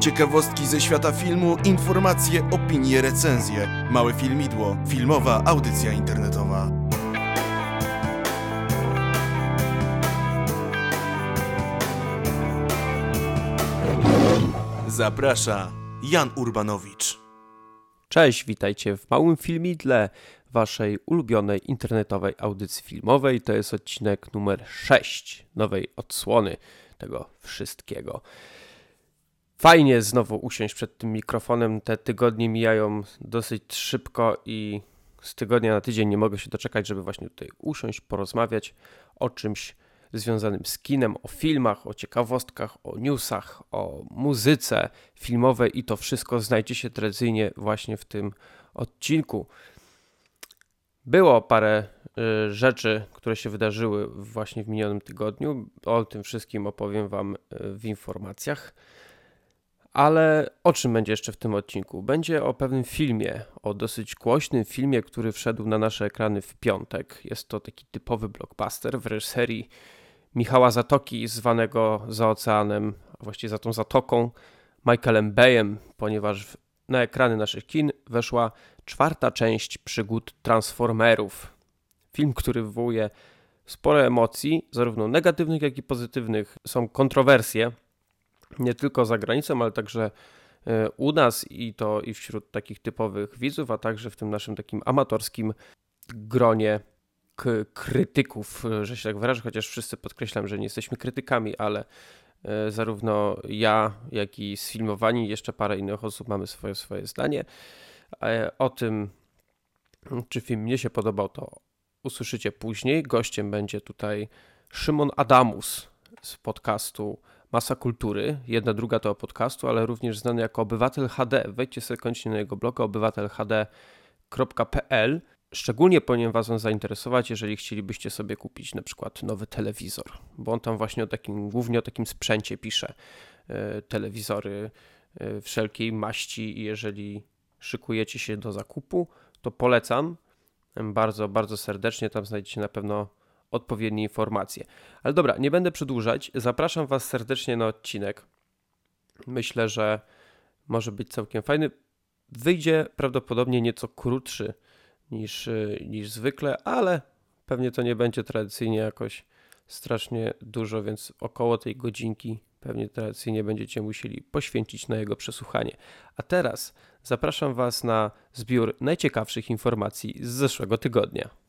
Ciekawostki ze świata filmu, informacje, opinie, recenzje. Małe filmidło, filmowa audycja internetowa. Zaprasza Jan Urbanowicz. Cześć, witajcie w małym filmidle waszej ulubionej internetowej audycji filmowej. To jest odcinek numer 6 nowej odsłony tego wszystkiego. Fajnie znowu usiąść przed tym mikrofonem. Te tygodnie mijają dosyć szybko i z tygodnia na tydzień nie mogę się doczekać, żeby właśnie tutaj usiąść, porozmawiać o czymś związanym z kinem, o filmach, o ciekawostkach, o newsach, o muzyce filmowej i to wszystko znajdzie się tradycyjnie właśnie w tym odcinku. Było parę y, rzeczy, które się wydarzyły właśnie w minionym tygodniu. O tym wszystkim opowiem Wam y, w informacjach. Ale o czym będzie jeszcze w tym odcinku? Będzie o pewnym filmie, o dosyć głośnym filmie, który wszedł na nasze ekrany w piątek. Jest to taki typowy blockbuster w reżyserii Michała Zatoki, zwanego za oceanem, a właściwie za tą zatoką, Michaelem Bayem, ponieważ na ekrany naszych kin weszła czwarta część przygód Transformerów. Film, który wywołuje spore emocji, zarówno negatywnych, jak i pozytywnych. Są kontrowersje, nie tylko za granicą, ale także e, u nas i to i wśród takich typowych widzów, a także w tym naszym takim amatorskim gronie krytyków, że się tak wyrażę, chociaż wszyscy podkreślam, że nie jesteśmy krytykami, ale e, zarówno ja, jak i sfilmowani, jeszcze parę innych osób mamy swoje, swoje zdanie. E, o tym, czy film mnie się podobał, to usłyszycie później. Gościem będzie tutaj Szymon Adamus z podcastu Masa Kultury. Jedna druga to podcastu, ale również znany jako Obywatel HD. Wejdźcie sobie koniecznie na jego bloga obywatelhd.pl. Szczególnie powinien Was on zainteresować, jeżeli chcielibyście sobie kupić na przykład nowy telewizor, bo on tam właśnie o takim, głównie o takim sprzęcie pisze. E, telewizory e, wszelkiej maści i jeżeli szykujecie się do zakupu, to polecam bardzo, bardzo serdecznie. Tam znajdziecie na pewno odpowiednie informacje. Ale dobra, nie będę przedłużać. Zapraszam Was serdecznie na odcinek. Myślę, że może być całkiem fajny. Wyjdzie prawdopodobnie nieco krótszy niż, niż zwykle, ale pewnie to nie będzie tradycyjnie jakoś strasznie dużo, więc około tej godzinki pewnie tradycyjnie będziecie musieli poświęcić na jego przesłuchanie. A teraz zapraszam Was na zbiór najciekawszych informacji z zeszłego tygodnia.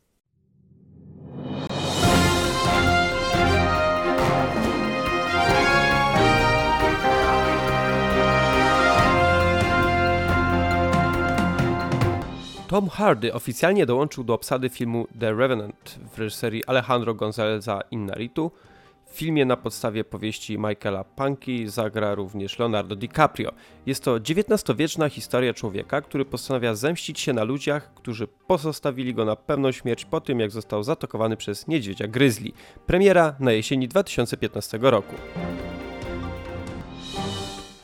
Tom Hardy oficjalnie dołączył do obsady filmu The Revenant w reżyserii Alejandro Gonzaleza Inarritu. W filmie na podstawie powieści Michaela Punky zagra również Leonardo DiCaprio. Jest to XIX-wieczna historia człowieka, który postanawia zemścić się na ludziach, którzy pozostawili go na pewną śmierć po tym, jak został zaatakowany przez niedźwiedzia grizzly. Premiera na jesieni 2015 roku.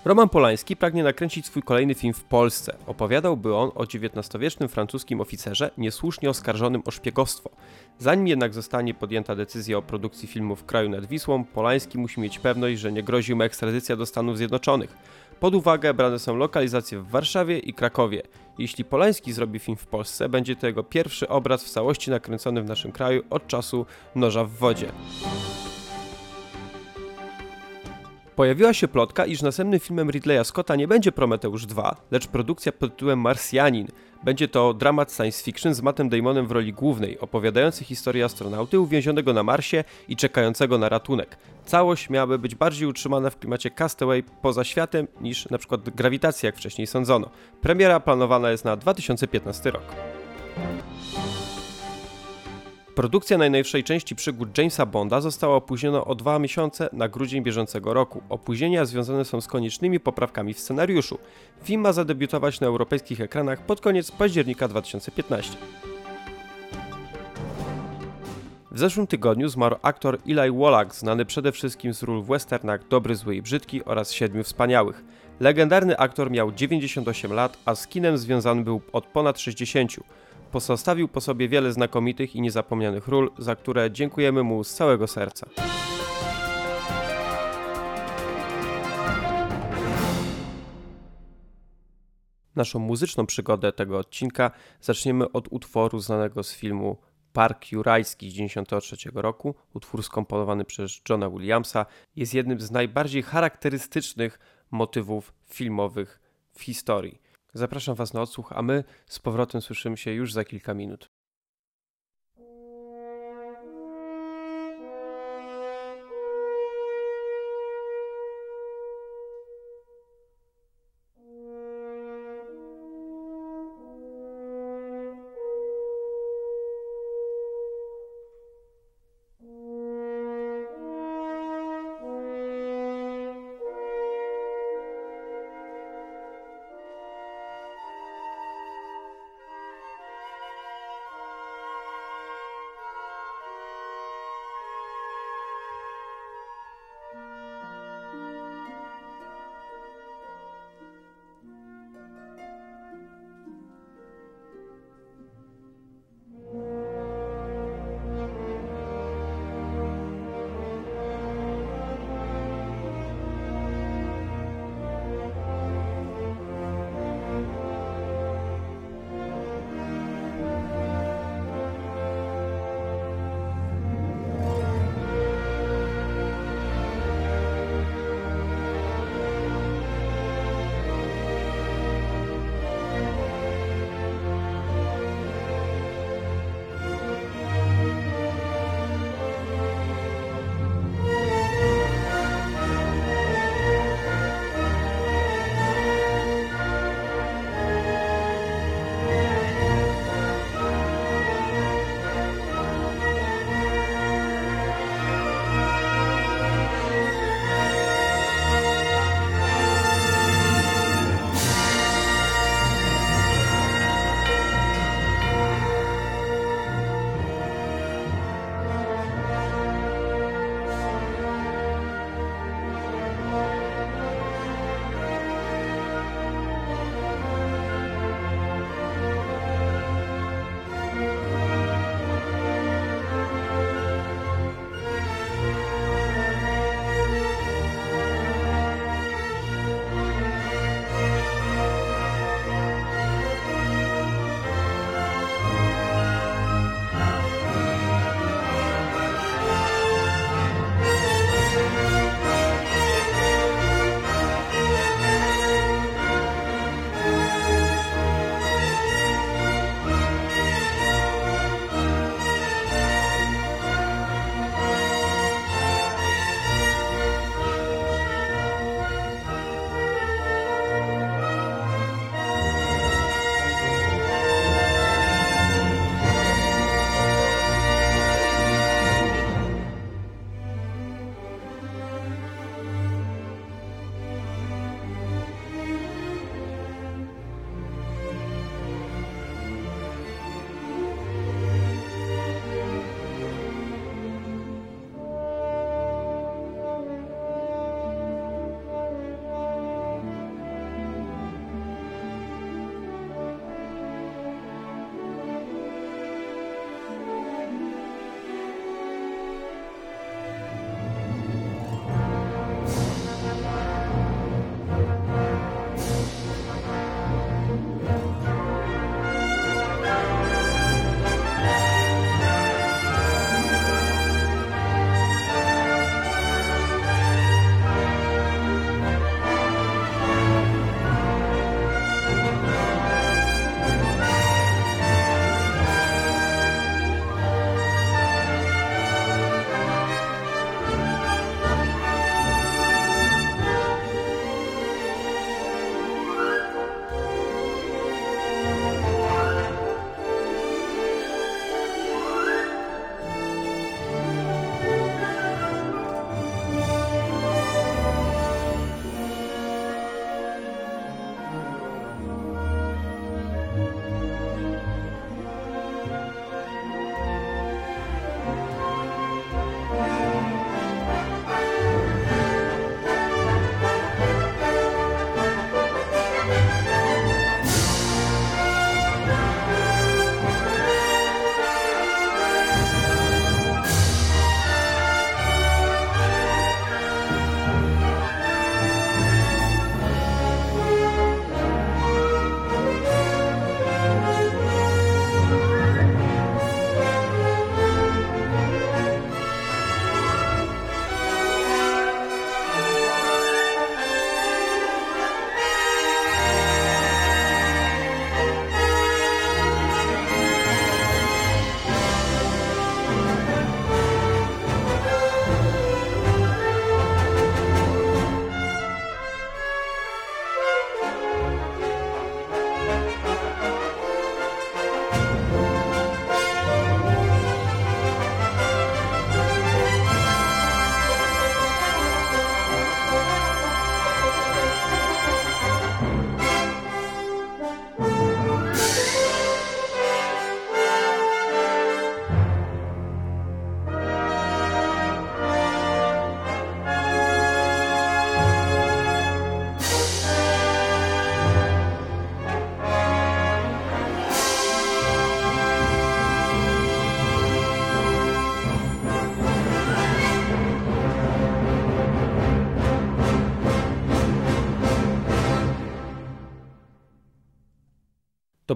Roman Polański pragnie nakręcić swój kolejny film w Polsce. Opowiadałby on o XIX-wiecznym francuskim oficerze niesłusznie oskarżonym o szpiegostwo. Zanim jednak zostanie podjęta decyzja o produkcji filmu w kraju nad Wisłą, Polański musi mieć pewność, że nie grozi mu ekstradycja do Stanów Zjednoczonych. Pod uwagę brane są lokalizacje w Warszawie i Krakowie. Jeśli Polański zrobi film w Polsce, będzie to jego pierwszy obraz w całości nakręcony w naszym kraju od czasu Noża w wodzie. Pojawiła się plotka, iż następnym filmem Ridleya Scotta nie będzie Prometeusz 2, lecz produkcja pod tytułem Marsjanin. Będzie to dramat science fiction z Mattem Damonem w roli głównej, opowiadający historię astronauty uwięzionego na Marsie i czekającego na ratunek. Całość miałaby być bardziej utrzymana w klimacie Castaway poza światem niż np. grawitacja, jak wcześniej sądzono. Premiera planowana jest na 2015 rok. Produkcja najnowszej części przygód Jamesa Bonda została opóźniona o dwa miesiące na grudzień bieżącego roku. Opóźnienia związane są z koniecznymi poprawkami w scenariuszu. Film ma zadebiutować na europejskich ekranach pod koniec października 2015. W zeszłym tygodniu zmarł aktor Eli Wallach, znany przede wszystkim z ról w westernach Dobry, Zły i Brzydki oraz Siedmiu Wspaniałych. Legendarny aktor miał 98 lat, a z kinem związany był od ponad 60. Pozostawił po sobie wiele znakomitych i niezapomnianych ról, za które dziękujemy mu z całego serca. Naszą muzyczną przygodę tego odcinka zaczniemy od utworu znanego z filmu Park Jurajski z 1993 roku. Utwór skomponowany przez Johna Williamsa jest jednym z najbardziej charakterystycznych motywów filmowych w historii. Zapraszam Was na odsłuch, a my z powrotem słyszymy się już za kilka minut.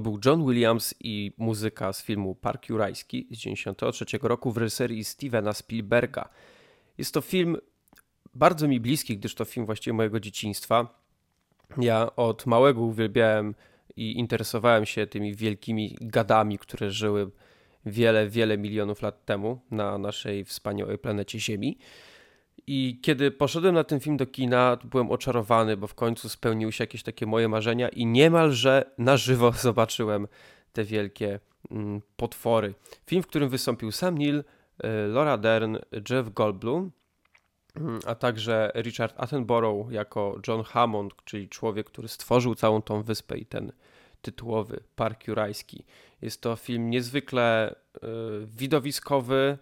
Był John Williams i muzyka z filmu Park Jurajski z 1993 roku w reżyserii Stevena Spielberga. Jest to film bardzo mi bliski, gdyż to film właściwie mojego dzieciństwa. Ja od małego uwielbiałem i interesowałem się tymi wielkimi gadami, które żyły wiele, wiele milionów lat temu na naszej wspaniałej planecie Ziemi. I kiedy poszedłem na ten film do kina, byłem oczarowany, bo w końcu spełniły się jakieś takie moje marzenia i niemalże na żywo zobaczyłem te wielkie mm, potwory. Film, w którym wystąpił Sam Neill, y, Laura Dern, Jeff Goldblum, mm, a także Richard Attenborough jako John Hammond, czyli człowiek, który stworzył całą tą wyspę i ten tytułowy Park Jurajski. Jest to film niezwykle y, widowiskowy,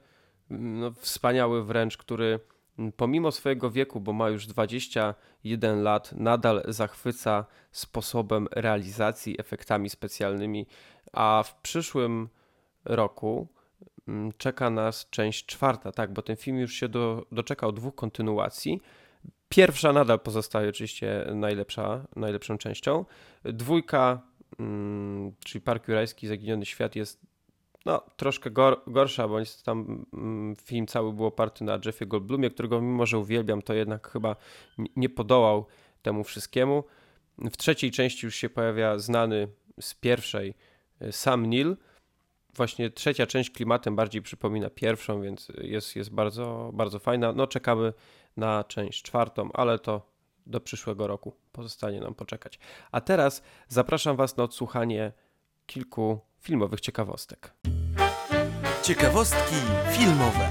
no, wspaniały wręcz, który pomimo swojego wieku, bo ma już 21 lat, nadal zachwyca sposobem realizacji, efektami specjalnymi, a w przyszłym roku mm, czeka nas część czwarta, tak, bo ten film już się do, doczekał dwóch kontynuacji. Pierwsza nadal pozostaje oczywiście najlepsza, najlepszą częścią. Dwójka, mm, czyli Park Jurajski Zaginiony Świat jest no, troszkę gor, gorsza, bo tam mm, film cały był oparty na Jeffie Goldblumie, którego mimo, że uwielbiam, to jednak chyba nie podołał temu wszystkiemu. W trzeciej części już się pojawia znany z pierwszej e, Sam Neill. Właśnie trzecia część klimatem bardziej przypomina pierwszą, więc jest, jest bardzo, bardzo fajna. No, czekamy na część czwartą, ale to do przyszłego roku pozostanie nam poczekać. A teraz zapraszam Was na odsłuchanie kilku filmowych ciekawostek. Ciekawostki filmowe.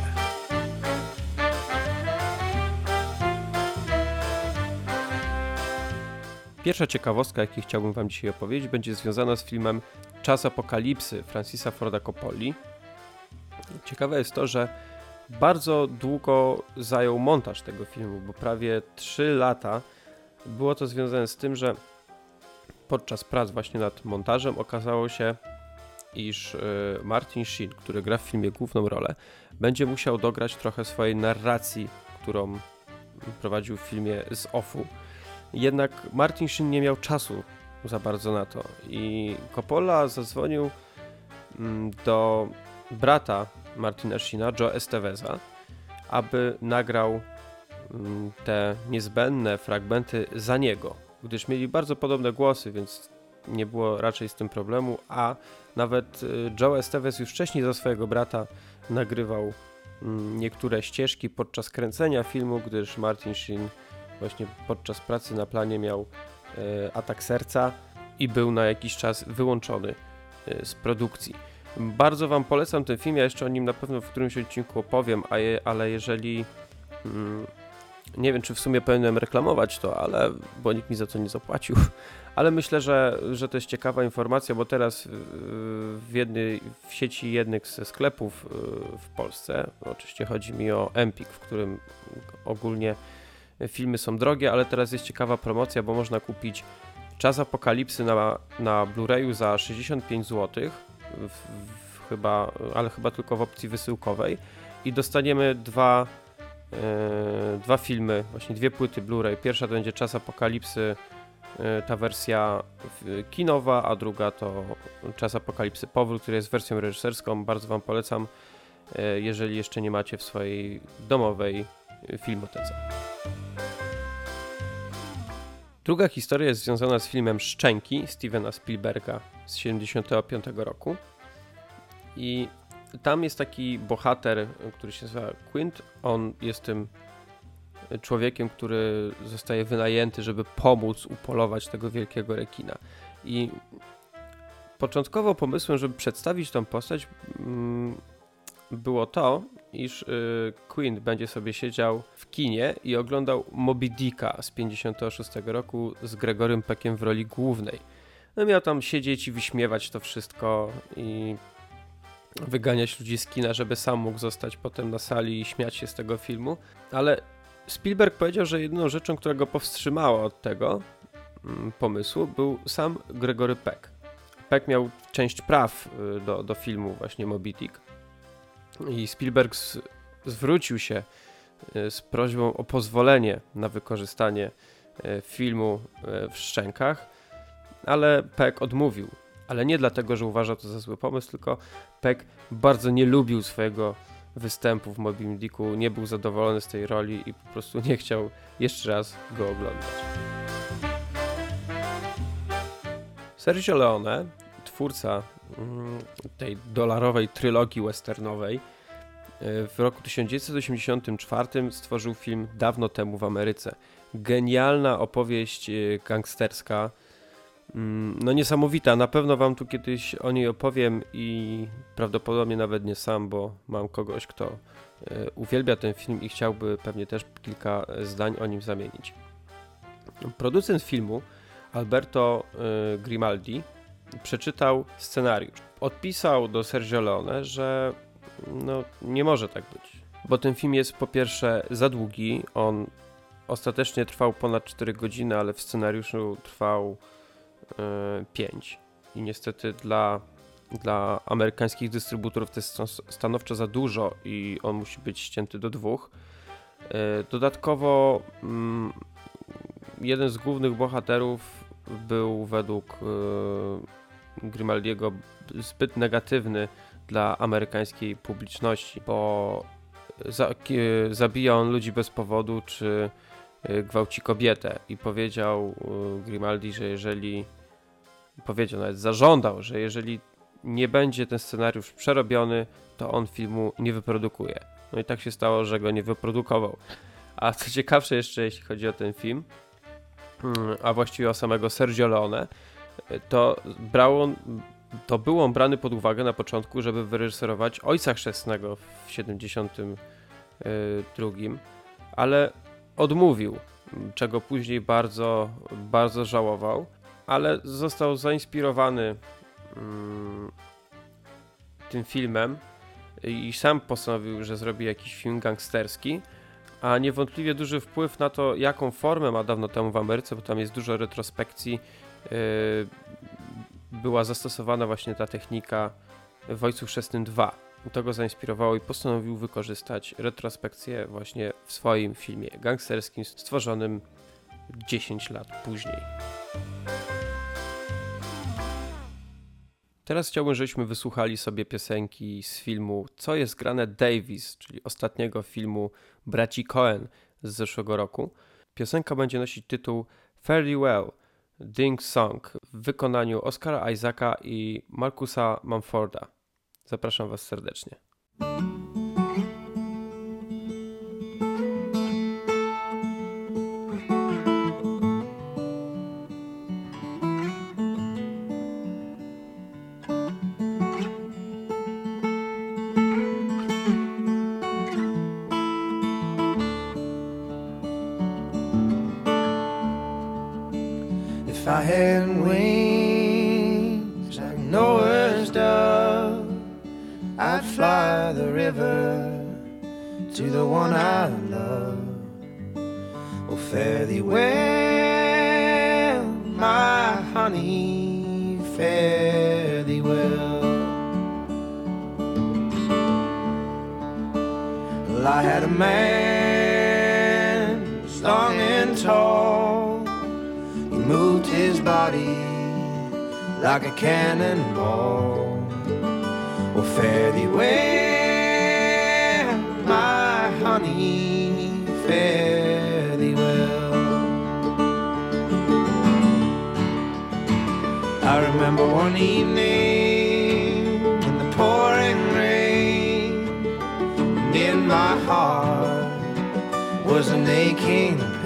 Pierwsza ciekawostka, jakiej chciałbym Wam dzisiaj opowiedzieć, będzie związana z filmem Czas Apokalipsy Francisa Forda Coppoli. Ciekawe jest to, że bardzo długo zajął montaż tego filmu, bo prawie 3 lata było to związane z tym, że podczas prac właśnie nad montażem okazało się, iż e, Martin Sheen, który gra w filmie główną rolę, będzie musiał dograć trochę swojej narracji, którą prowadził w filmie z offu. Jednak Martin Sheen nie miał czasu za bardzo na to i Coppola zadzwonił mm, do brata Martina Sheena, Joe Esteveza, aby nagrał mm, te niezbędne fragmenty za niego, gdyż mieli bardzo podobne głosy, więc nie było raczej z tym problemu, a nawet y, Joe Estevez już wcześniej za swojego brata nagrywał mm, niektóre ścieżki podczas kręcenia filmu, gdyż Martin Sheen właśnie podczas pracy na planie miał y, atak serca i był na jakiś czas wyłączony y, z produkcji. Bardzo Wam polecam ten film, ja jeszcze o nim na pewno w którymś odcinku opowiem, ale jeżeli mm, nie wiem, czy w sumie powinienem reklamować to, ale bo nikt mi za to nie zapłacił. Ale myślę, że, że to jest ciekawa informacja, bo teraz w, jednej, w sieci jednych ze sklepów y, w Polsce, oczywiście chodzi mi o Empik, w którym ogólnie filmy są drogie, ale teraz jest ciekawa promocja, bo można kupić Czas Apokalipsy na, na Blu-rayu za 65 zł, w, w, chyba, ale chyba tylko w opcji wysyłkowej i dostaniemy dwa dwa filmy, właśnie dwie płyty Blu-ray. Pierwsza to będzie Czas Apokalipsy, e, ta wersja kinowa, a druga to Czas Apokalipsy Powrót, który jest wersją reżyserską. Bardzo Wam polecam, e, jeżeli jeszcze nie macie w swojej domowej filmotece. Druga historia jest związana z filmem Szczęki Stevena Spielberga z 1975 roku. I tam jest taki bohater, który się nazywa Quint. On jest tym człowiekiem, który zostaje wynajęty, żeby pomóc upolować tego wielkiego rekina. I początkowo pomysłem, żeby przedstawić tą postać, mm, było to, iż y, Quint będzie sobie siedział w kinie i oglądał Moby Dicka z 56 roku z Gregorym Peckiem w roli głównej. No miał tam siedzieć i wyśmiewać to wszystko i wyganiać ludzi z kina, żeby sam mógł zostać potem na sali i śmiać się z tego filmu. Ale Spielberg powiedział, że jedyną rzeczą, która go powstrzymała od tego mm, pomysłu, był sam Gregory Peck. Peck miał część praw y, do, do filmu właśnie Moby Dick i Spielberg z, zwrócił się y, z prośbą o pozwolenie na wykorzystanie y, filmu w Szczękach, ale Peck odmówił Ale nie dlatego, że uważał to za zły pomysł, tylko Peck bardzo nie lubił swojego występu w Moby Dicku, nie był zadowolony z tej roli i po prostu nie chciał jeszcze raz go oglądać. Sergio Leone, twórca mm, tej dolarowej trylogii westernowej, y, w roku 1984 stworzył film Dawno temu w Ameryce. Genialna opowieść y, gangsterska, no niesamowita. Na pewno wam tu kiedyś o niej opowiem i prawdopodobnie nawet nie sam, bo mam kogoś, kto y, uwielbia ten film i chciałby pewnie też kilka zdań o nim zamienić. Producent filmu Alberto y, Grimaldi przeczytał scenariusz. Odpisał do Sergio Leone, że no, nie może tak być. Bo ten film jest po pierwsze za długi. On ostatecznie trwał ponad 4 godziny, ale w scenariuszu trwał 5. I niestety dla, dla amerykańskich dystrybutorów to jest stanowczo za dużo i on musi być ścięty do dwóch. Y, dodatkowo mm, jeden z głównych bohaterów był według yy, Grimaldiego zbyt negatywny dla amerykańskiej publiczności, bo za, zabija on ludzi bez powodu, czy gwałci kobietę. I powiedział Grimaldi, że jeżeli powiedział, nawet zażądał, że jeżeli nie będzie ten scenariusz przerobiony, to on filmu nie wyprodukuje. No i tak się stało, że go nie wyprodukował. A co ciekawsze jeszcze, jeśli chodzi o ten film, Mm, a właściwie o samego Sergio Leone, to brał on, to był on brany pod uwagę na początku, żeby wyreżyserować Ojca Chrzestnego w 72, ale odmówił, czego później bardzo, bardzo żałował, ale został zainspirowany mm, tym filmem i sam postanowił, że zrobi jakiś film gangsterski a niewątpliwie duży wpływ na to, jaką formę ma dawno temu w Ameryce, bo tam jest dużo retrospekcji, yy, była zastosowana właśnie ta technika w Ojcu Chrzestnym 2. To go zainspirowało i postanowił wykorzystać retrospekcję właśnie w swoim filmie gangsterskim stworzonym 10 lat później. Teraz chciałbym, żebyśmy wysłuchali sobie piosenki z filmu Co jest grane Davis, czyli ostatniego filmu braci Cohen z zeszłego roku. Piosenka będzie nosić tytuł Fairly Well Ding Song w wykonaniu Oscara Isaaca i Markusa Mumforda. Zapraszam Was serdecznie. Fare thee well. Well, I had a man, long and tall He moved his body like a cannonball. Well, fare thee well, remember one evening in the pouring rain, and in my heart was an aching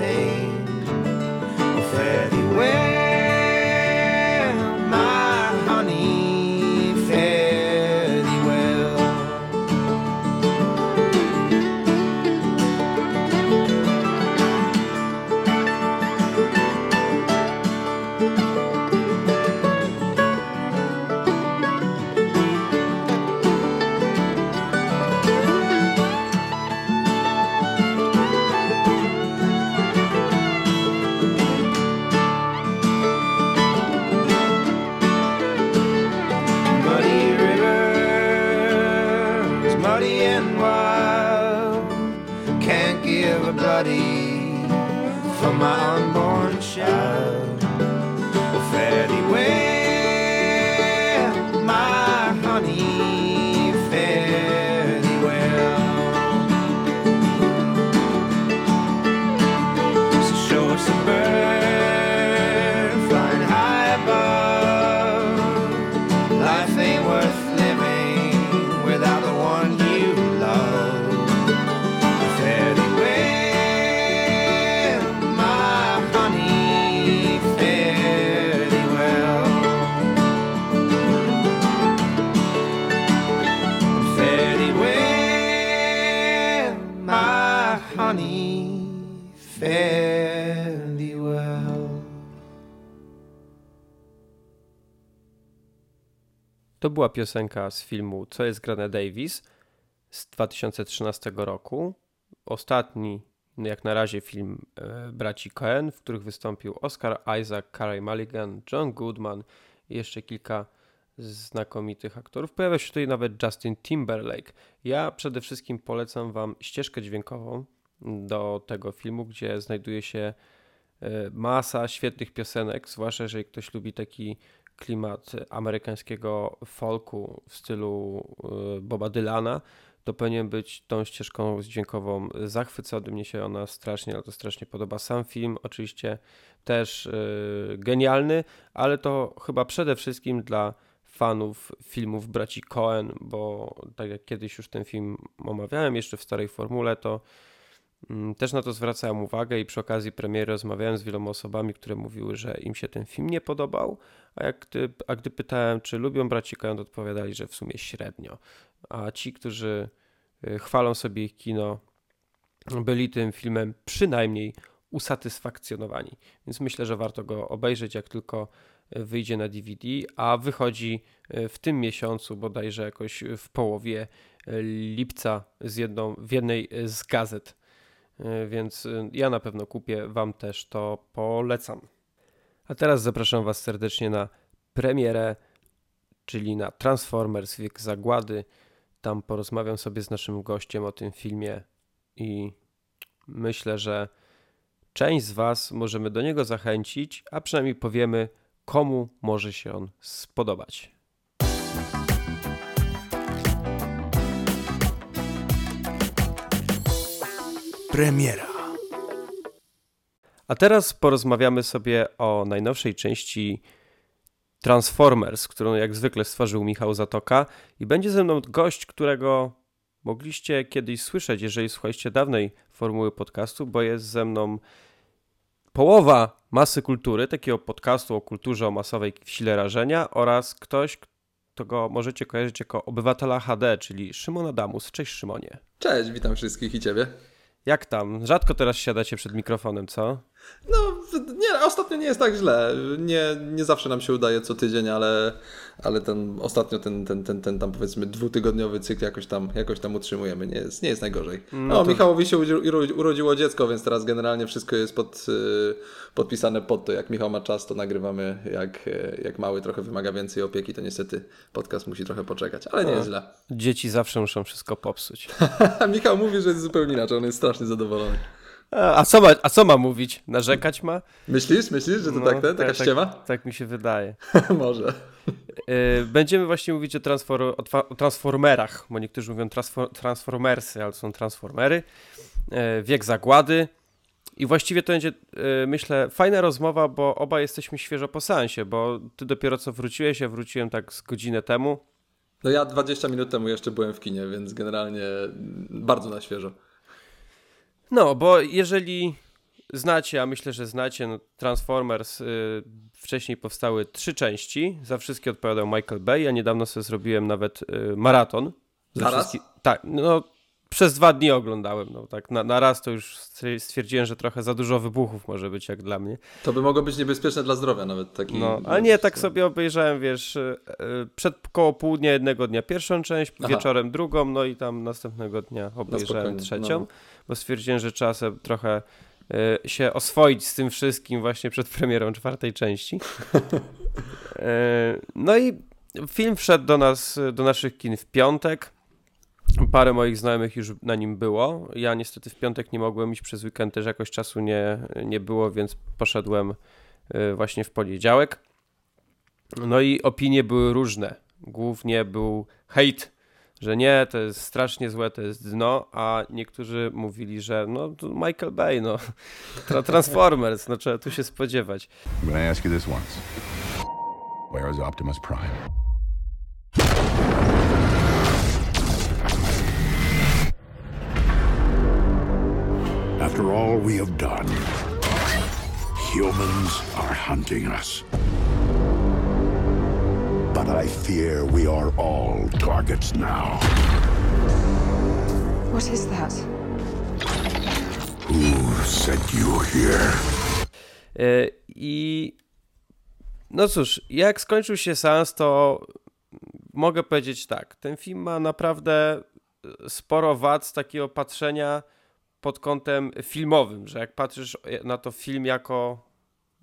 była piosenka z filmu Co jest grane Davis z 2013 roku. Ostatni, jak na razie, film e, braci Cohen, w których wystąpił Oscar Isaac, Carey Mulligan, John Goodman i jeszcze kilka znakomitych aktorów. Pojawia się tutaj nawet Justin Timberlake. Ja przede wszystkim polecam Wam ścieżkę dźwiękową do tego filmu, gdzie znajduje się e, masa świetnych piosenek, zwłaszcza jeżeli ktoś lubi taki klimat amerykańskiego folku w stylu e, Boba Dylana, to powinien być tą ścieżką dźwiękową zachwycony. Mnie się ona strasznie, ale to strasznie podoba. Sam film oczywiście też yy, genialny, ale to chyba przede wszystkim dla fanów filmów braci Cohen, bo tak jak kiedyś już ten film omawiałem jeszcze w starej formule, to też na to zwracałem uwagę i przy okazji premiery rozmawiałem z wieloma osobami, które mówiły, że im się ten film nie podobał, a, jak gdy, a gdy pytałem, czy lubią braci Coen, odpowiadali, że w sumie średnio. A ci, którzy y, chwalą sobie ich kino, byli tym filmem przynajmniej usatysfakcjonowani. Więc myślę, że warto go obejrzeć, jak tylko wyjdzie na DVD, a wychodzi y, w tym miesiącu, bodajże jakoś w połowie y, lipca z jedną, w jednej z gazet. Więc ja na pewno kupię, Wam też to polecam. A teraz zapraszam Was serdecznie na premierę, czyli na Transformers Wiek Zagłady. Tam porozmawiam sobie z naszym gościem o tym filmie i myślę, że część z Was możemy do niego zachęcić, a przynajmniej powiemy, komu może się on spodobać. Premiera. A teraz porozmawiamy sobie o najnowszej części Transformers, którą jak zwykle stworzył Michał Zatoka i będzie ze mną gość, którego mogliście kiedyś słyszeć, jeżeli słuchaliście dawnej formuły podcastu, bo jest ze mną połowa masy kultury, takiego podcastu o kulturze o masowej sile rażenia oraz ktoś, go możecie kojarzyć jako obywatela HD, czyli Szymon Adamus. Cześć Szymonie. Cześć, witam wszystkich i Ciebie. Jak tam? Rzadko teraz siadacie przed mikrofonem, co? No, nie, ostatnio nie jest tak źle. Nie, nie zawsze nam się udaje co tydzień, ale, ale ten ostatnio ten, ten, ten, ten tam powiedzmy dwutygodniowy cykl jakoś tam, jakoś tam utrzymujemy. Nie jest, nie jest najgorzej. No, no to... Michałowi się urodziło dziecko, więc teraz generalnie wszystko jest pod, y, podpisane pod to. Jak Michał ma czas, to nagrywamy. Jak, y, jak mały trochę wymaga więcej opieki, to niestety podcast musi trochę poczekać, ale nie jest źle. Dzieci zawsze muszą wszystko popsuć. Michał mówi, że jest zupełnie inaczej. On jest strasznie zadowolony. A co, ma, a co ma mówić? Narzekać ma? Myślisz, myślisz, że to no, tak, ten, taka tak, ściema? Tak, tak mi się wydaje. Może. Y, będziemy właśnie mówić o, transfor o transformerach, bo niektórzy mówią transfor transformersy, ale są transformery. Y, wiek zagłady. I właściwie to będzie, y, myślę, fajna rozmowa, bo oba jesteśmy świeżo po seansie, bo ty dopiero co wróciłeś, ja wróciłem tak z godzinę temu. No ja 20 minut temu jeszcze byłem w kinie, więc generalnie bardzo na świeżo. No, bo jeżeli znacie, a myślę, że znacie, no Transformers y, wcześniej powstały trzy części, za wszystkie odpowiadał Michael Bay, ja niedawno sobie zrobiłem nawet y, maraton. Zaraz? Tak, no przez dwa dni oglądałem, no tak, na, na, raz to już stwierdziłem, że trochę za dużo wybuchów może być jak dla mnie. To by mogło być niebezpieczne dla zdrowia nawet taki. No, ale nie, tak sobie obejrzałem, wiesz, e, przed koło południa jednego dnia pierwszą część, Aha. wieczorem drugą, no i tam następnego dnia obejrzałem no trzecią, no. Bo stwierdziłem, że trzeba sobie trochę e, się oswoić z tym wszystkim właśnie przed premierą czwartej części. E, no i film wszedł do nas, do naszych kin w piątek. Parę moich znajomych już na nim było. Ja niestety w piątek nie mogłem iść przez weekend, też jakoś czasu nie, nie było, więc poszedłem y, właśnie w poniedziałek. No i opinie były różne. Głównie był hejt, że nie, to jest strasznie złe, to jest dno, a niektórzy mówili, że no Michael Bay, no Transformers, no trzeba tu się spodziewać. But I ask you this once. Where is Optimus Prime? After all we have done, humans are hunting us. But I fear we are all targets now. What is that? Who sent you here? I no cóż, jak skończył się seans, to mogę powiedzieć tak. Ten film ma naprawdę e, sporo wad z takiego patrzenia pod kątem filmowym, że jak patrzysz na to film jako,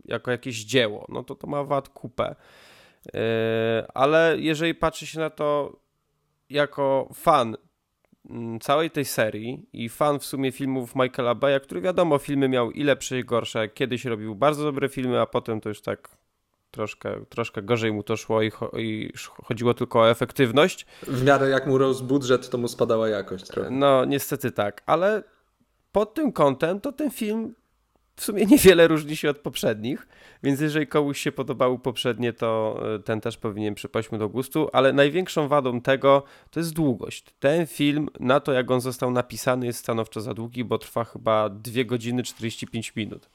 jako jakieś dzieło, no to to ma wad kupę. Yy, ale jeżeli patrzy się na to jako fan mm, całej tej serii i fan w sumie filmów Michaela Baya, który wiadomo, filmy miał i lepsze i gorsze. Kiedyś robił bardzo dobre filmy, a potem to już tak troszkę, troszkę gorzej mu to szło i, cho i chodziło tylko o efektywność. W miarę jak mu rósł budżet, to mu spadała jakość trochę. No, niestety tak, ale pod tym kątem to ten film w sumie niewiele różni się od poprzednich, więc jeżeli komuś się podobały poprzednie, to e, ten też powinien przypaść mu do gustu, ale największą wadą tego to jest długość. Ten film, na to jak on został napisany, jest stanowczo za długi, bo trwa chyba 2 godziny 45 minut.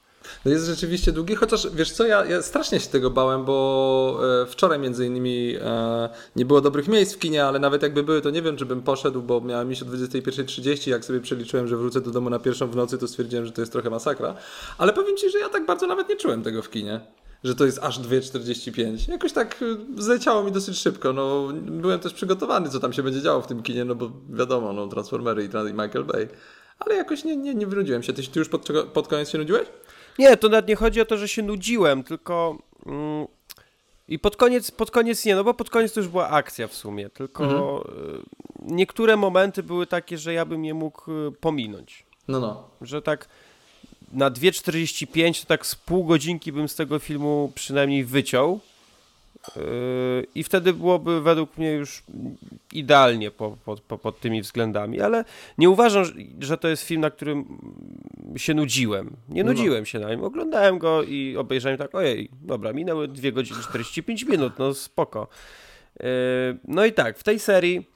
No jest rzeczywiście długi, chociaż wiesz co, ja, ja strasznie się tego bałem, bo e, wczoraj między innymi e, nie było dobrych miejsc w kinie, ale nawet jakby były, to nie wiem, czy bym poszedł, bo miałem iść o 21.30, jak sobie przeliczyłem, że wrócę do domu na pierwszą w nocy, to stwierdziłem, że to jest trochę masakra. Ale powiem Ci, że ja tak bardzo nawet nie czułem tego w kinie że to jest aż 2,45. Jakoś tak e, zleciało mi dosyć szybko. No, byłem też przygotowany, co tam się będzie działo w tym kinie, no bo wiadomo, no, Transformery i Michael Bay. Ale jakoś nie, nie, nie wynudziłem się. Ty, ty już pod, pod koniec się nudziłeś? Nie, to nawet nie chodzi o to, że się nudziłem, tylko. Mm, I pod koniec, pod koniec nie, no bo pod koniec to już była akcja w sumie, tylko mhm. Y, niektóre momenty były takie, że ja bym je mógł y, pominąć. No, no. Że tak na 2,45 to tak z pół godzinki bym z tego filmu przynajmniej wyciął. I wtedy byłoby według mnie już idealnie po, po, po, pod tymi względami, ale nie uważam, że to jest film, na którym się nudziłem. Nie no. nudziłem no. się na nim. Oglądałem go i obejrzałem tak, ojej, dobra, minęły 2 godziny 45 minut, no spoko. Yy, no i tak, w tej serii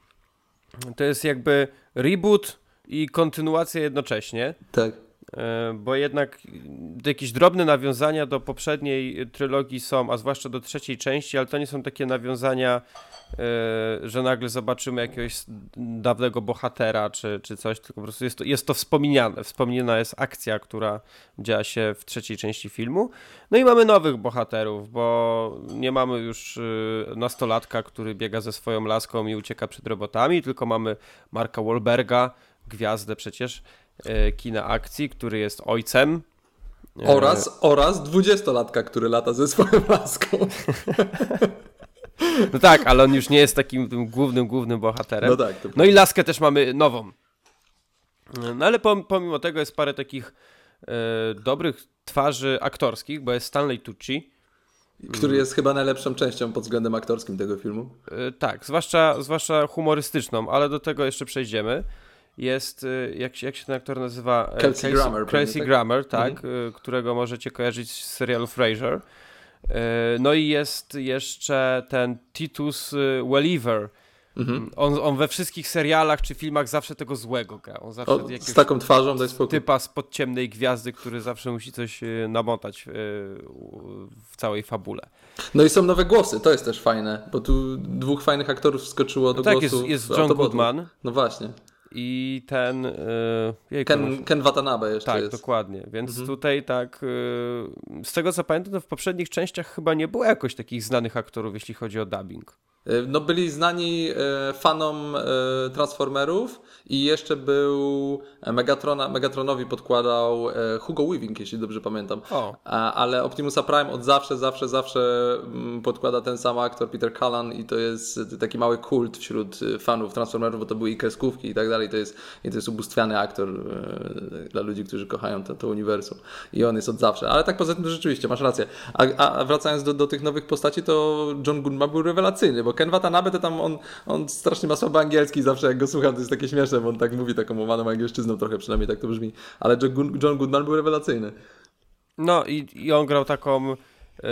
to jest jakby reboot i kontynuacja jednocześnie. Tak. E, bo jednak jakieś drobne nawiązania do poprzedniej trylogii są, a zwłaszcza do trzeciej części, ale to nie są takie nawiązania, e, że nagle zobaczymy jakiegoś dawnego bohatera czy, czy coś, tylko po prostu jest to, jest to wspomniane. Wspomniana jest akcja, która działa się w trzeciej części filmu. No i mamy nowych bohaterów, bo nie mamy już e, nastolatka, który biega ze swoją laską i ucieka przed robotami, tylko mamy Marka Wahlberga, gwiazdę przecież, kina akcji, który jest ojcem. E, oraz, oraz dwudziestolatka, który lata ze swoją laską. No tak, ale on już nie jest takim tym głównym, głównym bohaterem. No tak. No i laskę też mamy nową. No ale pomimo tego jest parę takich e, dobrych twarzy aktorskich, bo jest Stanley Tucci. Który jest chyba najlepszą częścią pod względem aktorskim tego filmu. E, tak, zwłaszcza, zwłaszcza humorystyczną, ale do tego jeszcze przejdziemy jest, y, jak, jak się ten aktor nazywa? E, Kelsey Grammer. Kelsey tak? Grammer, tak, mhm. którego możecie kojarzyć z serialu Frasier. No i jest jeszcze ten Titus Welliver. Mhm. On, on we wszystkich serialach czy filmach zawsze tego złego gra. On zawsze o, z taką twarzą daj spokój. Typa spod ciemnej gwiazdy, który zawsze musi coś namotać w całej fabule. No i są nowe głosy, to jest też fajne, bo tu dwóch fajnych aktorów wskoczyło do no tak, głosu. Tak, jest, jest John Goodman. No właśnie i ten... Yy, Ken, Ken Watanabe jeszcze tak, jest. Tak, dokładnie. Więc mhm. tutaj tak, yy, z tego co pamiętam, to w poprzednich częściach chyba nie było jakoś takich znanych aktorów, jeśli chodzi o dubbing. E, no byli znani e, fanom e, Transformerów i jeszcze był Megatrona, Megatronowi podkładał Hugo Weaving, jeśli dobrze pamiętam. Ale Optimusa Prime od zawsze, zawsze, zawsze mm, podkłada ten sam aktor Peter Cullen i to jest taki mały kult wśród fanów Transformerów, bo to były i kreskówki i tak dalej. To jest, i to jest ubóstwiany aktor dla ludzi, którzy kochają to, to uniwersum. I on jest od zawsze. Ale tak poza tym to rzeczywiście, masz rację. A, a wracając do, do tych nowych postaci, to John Goodman był rewelacyjny, bo Ken Watanabe to tam on, on strasznie ma słaby angielski, zawsze jak go słucham to jest takie śmieszne, bo on tak mówi taką umaną angielszczyzną trochę, przynajmniej tak to brzmi. Ale John Goodman był rewelacyjny. No i, i on grał taką... Yy,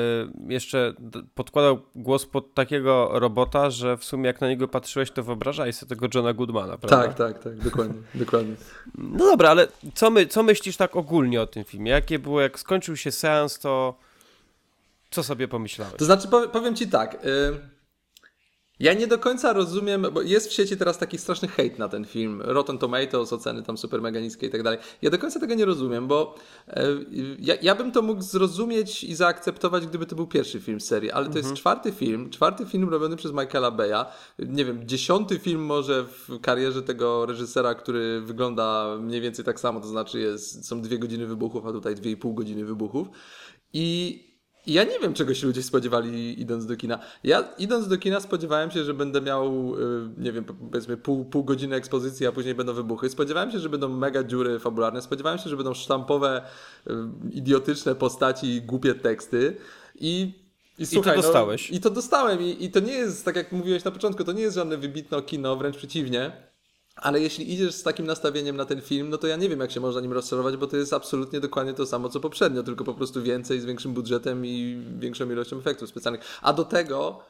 jeszcze podkładał głos pod takiego robota, że w sumie jak na niego patrzyłeś, to wyobrażaj sobie tego Johna Goodmana, prawda? Tak, tak, tak, dokładnie, dokładnie. No dobra, ale co, my, co myślisz tak ogólnie o tym filmie? Jakie było, jak skończył się seans, to co sobie pomyślałeś? To znaczy, powiem ci tak... Yy Ja nie do końca rozumiem, bo jest w sieci teraz taki straszny hejt na ten film. Rotten Tomatoes, oceny tam super mega niskie i tak dalej. Ja do końca tego nie rozumiem, bo e, ja, ja bym to mógł zrozumieć i zaakceptować, gdyby to był pierwszy film serii, ale to jest czwarty film, czwarty film robiony przez Michaela Beya. Nie wiem, dziesiąty film może w karierze tego reżysera, który wygląda mniej więcej tak samo, to znaczy jest, są dwie godziny wybuchów, a tutaj dwie i pół godziny wybuchów. I i ja nie wiem, czego się ludzie spodziewali idąc do kina. Ja idąc do kina spodziewałem się, że będę miał, y, nie wiem, powiedzmy pół, pół godziny ekspozycji, a później będą wybuchy. Spodziewałem się, że będą mega dziury fabularne. Spodziewałem się, że będą sztampowe, y, idiotyczne postaci i głupie teksty. I i, słuchaj, to dostałeś. No, I to dostałem. I, I to nie jest, tak jak mówiłeś na początku, to nie jest żadne wybitne kino, wręcz przeciwnie. Ale jeśli idziesz z takim nastawieniem na ten film, no to ja nie wiem, jak się można nim rozczarować, bo to jest absolutnie dokładnie to samo, co poprzednio, tylko po prostu więcej, z większym budżetem i większą ilością efektów specjalnych. A do tego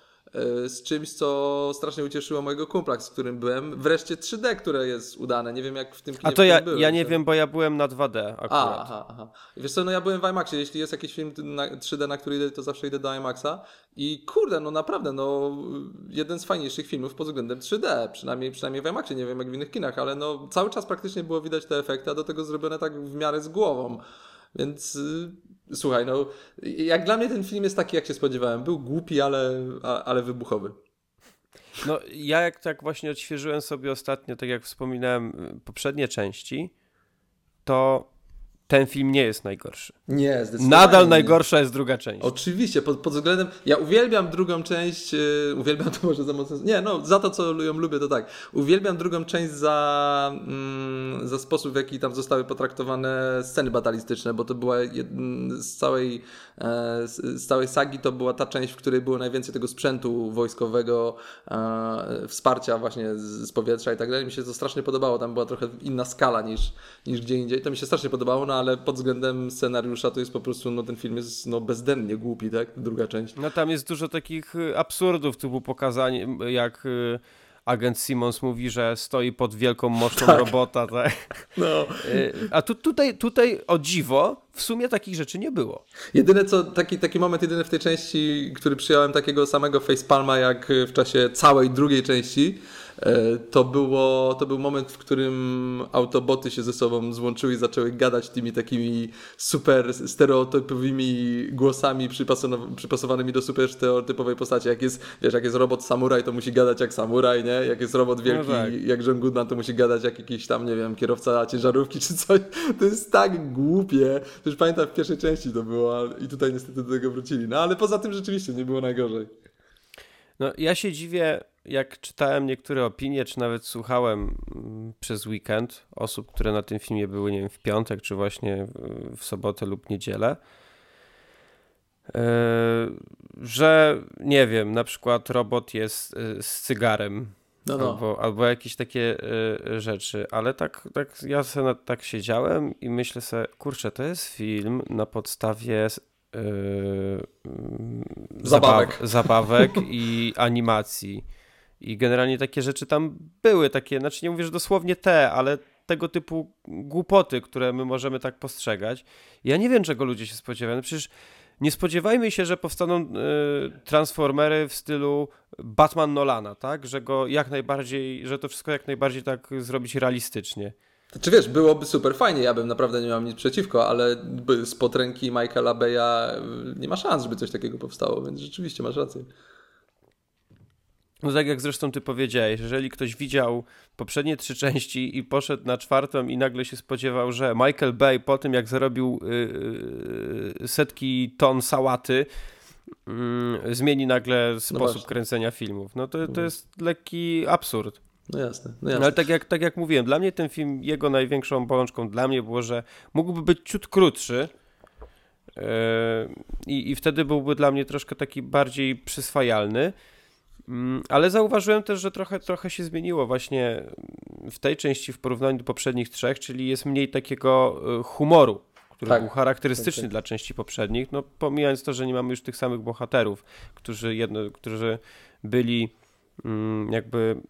z czymś, co strasznie ucieszyło mojego kumpla, z którym byłem. Wreszcie 3D, które jest udane. Nie wiem, jak w tym kinie A to ja, byłem, ja nie wiem, bo ja byłem na 2D akurat. A, aha, aha. Wiesz co, no ja byłem w IMAXie. Jeśli jest jakiś film na 3D, na który idę, to zawsze idę do IMAXa. I kurde, no naprawdę, no jeden z fajniejszych filmów pod względem 3D. Przynajmniej, przynajmniej w IMAXie, nie wiem jak w innych kinach, ale no cały czas praktycznie było widać te efekty, a do tego zrobione tak w miarę z głową. Więc y, słuchaj, no jak dla mnie ten film jest taki, jak się spodziewałem. Był głupi, ale, ale wybuchowy. No ja jak tak właśnie odświeżyłem sobie ostatnio, tak jak wspominałem, y, poprzednie części, to ten film nie jest najgorszy. Nie, zdecydowanie. Nadal najgorsza jest druga część. Oczywiście, pod, pod względem. Ja uwielbiam drugą część. Yy, uwielbiam to może za mocno. Nie, no, za to, co ją lubię, to tak. Uwielbiam drugą część za, mm, za sposób, w jaki tam zostały potraktowane sceny batalistyczne, bo to była jed, z, całej, e, z, całej sagi, to była ta część, w której było najwięcej tego sprzętu wojskowego, e, wsparcia właśnie z, z powietrza i tak dalej. Mi się to strasznie podobało. Tam była trochę inna skala niż, niż gdzie indziej. To mi się strasznie podobało. No, ale pod względem scenariusza to jest po prostu, no ten film jest no, bezdennie głupi, tak? Druga część. No tam jest dużo takich y, absurdów, typu pokazanie, jak y, agent Simmons mówi, że stoi pod wielką moszą tak. robota, tak? No. Y, a tu, tutaj, tutaj o dziwo w sumie takich rzeczy nie było. Jedyne co, taki, taki moment jedyny w tej części, który przyjąłem takiego samego facepalma jak w czasie całej drugiej części, to, było, to był moment, w którym autoboty się ze sobą złączyły i zaczęły gadać tymi takimi super stereotypowymi głosami przypasowanymi do super stereotypowej postaci. Jak jest, wiesz, jak jest robot samuraj, to musi gadać jak samuraj, nie? Jak jest robot wielki, no tak. jak John Goodman, to musi gadać jak jakiś tam, nie wiem, kierowca ciężarówki czy coś. To jest tak głupie. Już pamiętam w pierwszej części to było i tutaj niestety do tego wrócili. No ale poza tym rzeczywiście nie było najgorzej. No ja się dziwię, jak czytałem niektóre opinie, czy nawet słuchałem mm, przez weekend osób, które na tym filmie były, nie wiem, w piątek, czy właśnie w sobotę lub niedzielę, e, że nie wiem, na przykład robot jest e, z cygarem. No, no. Albo, albo jakieś takie e, rzeczy, ale tak, tak ja sobie tak siedziałem i myślę sobie, kurczę, to jest film na podstawie zabawek, zabaw, zabawek i animacji. I generalnie takie rzeczy tam były, takie, znaczy nie mówię, że dosłownie te, ale tego typu głupoty, które my możemy tak postrzegać. Ja nie wiem, czego ludzie się spodziewają. No przecież nie spodziewajmy się, że powstaną y, transformery w stylu Batman Nolana, tak? Że go jak najbardziej, że to wszystko jak najbardziej tak zrobić realistycznie. Czy wiesz, byłoby super fajnie, ja bym naprawdę nie miał nic przeciwko, ale z potręki Michaela Beya y, nie ma szans, żeby coś takiego powstało, więc rzeczywiście masz rację. No tak jak zresztą ty powiedziałeś, jeżeli ktoś widział poprzednie trzy części i poszedł na czwartą i nagle się spodziewał, że Michael Bay po tym jak zarobił yy, setki ton sałaty, yy, zmieni nagle no sposób no kręcenia filmów. No to, to mhm. jest lekki absurd. No jasne. No jasne. No ale tak jak, tak jak mówiłem, dla mnie ten film, jego największą bolączką dla mnie było, że mógłby być ciut krótszy, yy, i, i wtedy byłby dla mnie troszkę taki bardziej przyswajalny. Mm, ale zauważyłem też, że trochę, trochę się zmieniło właśnie w tej części w porównaniu do poprzednich trzech, czyli jest mniej takiego e, humoru, który tak. był charakterystyczny tak, tak. dla części poprzednich. No, pomijając to, że nie mamy już tych samych bohaterów, którzy, jedno, którzy byli mm, jakby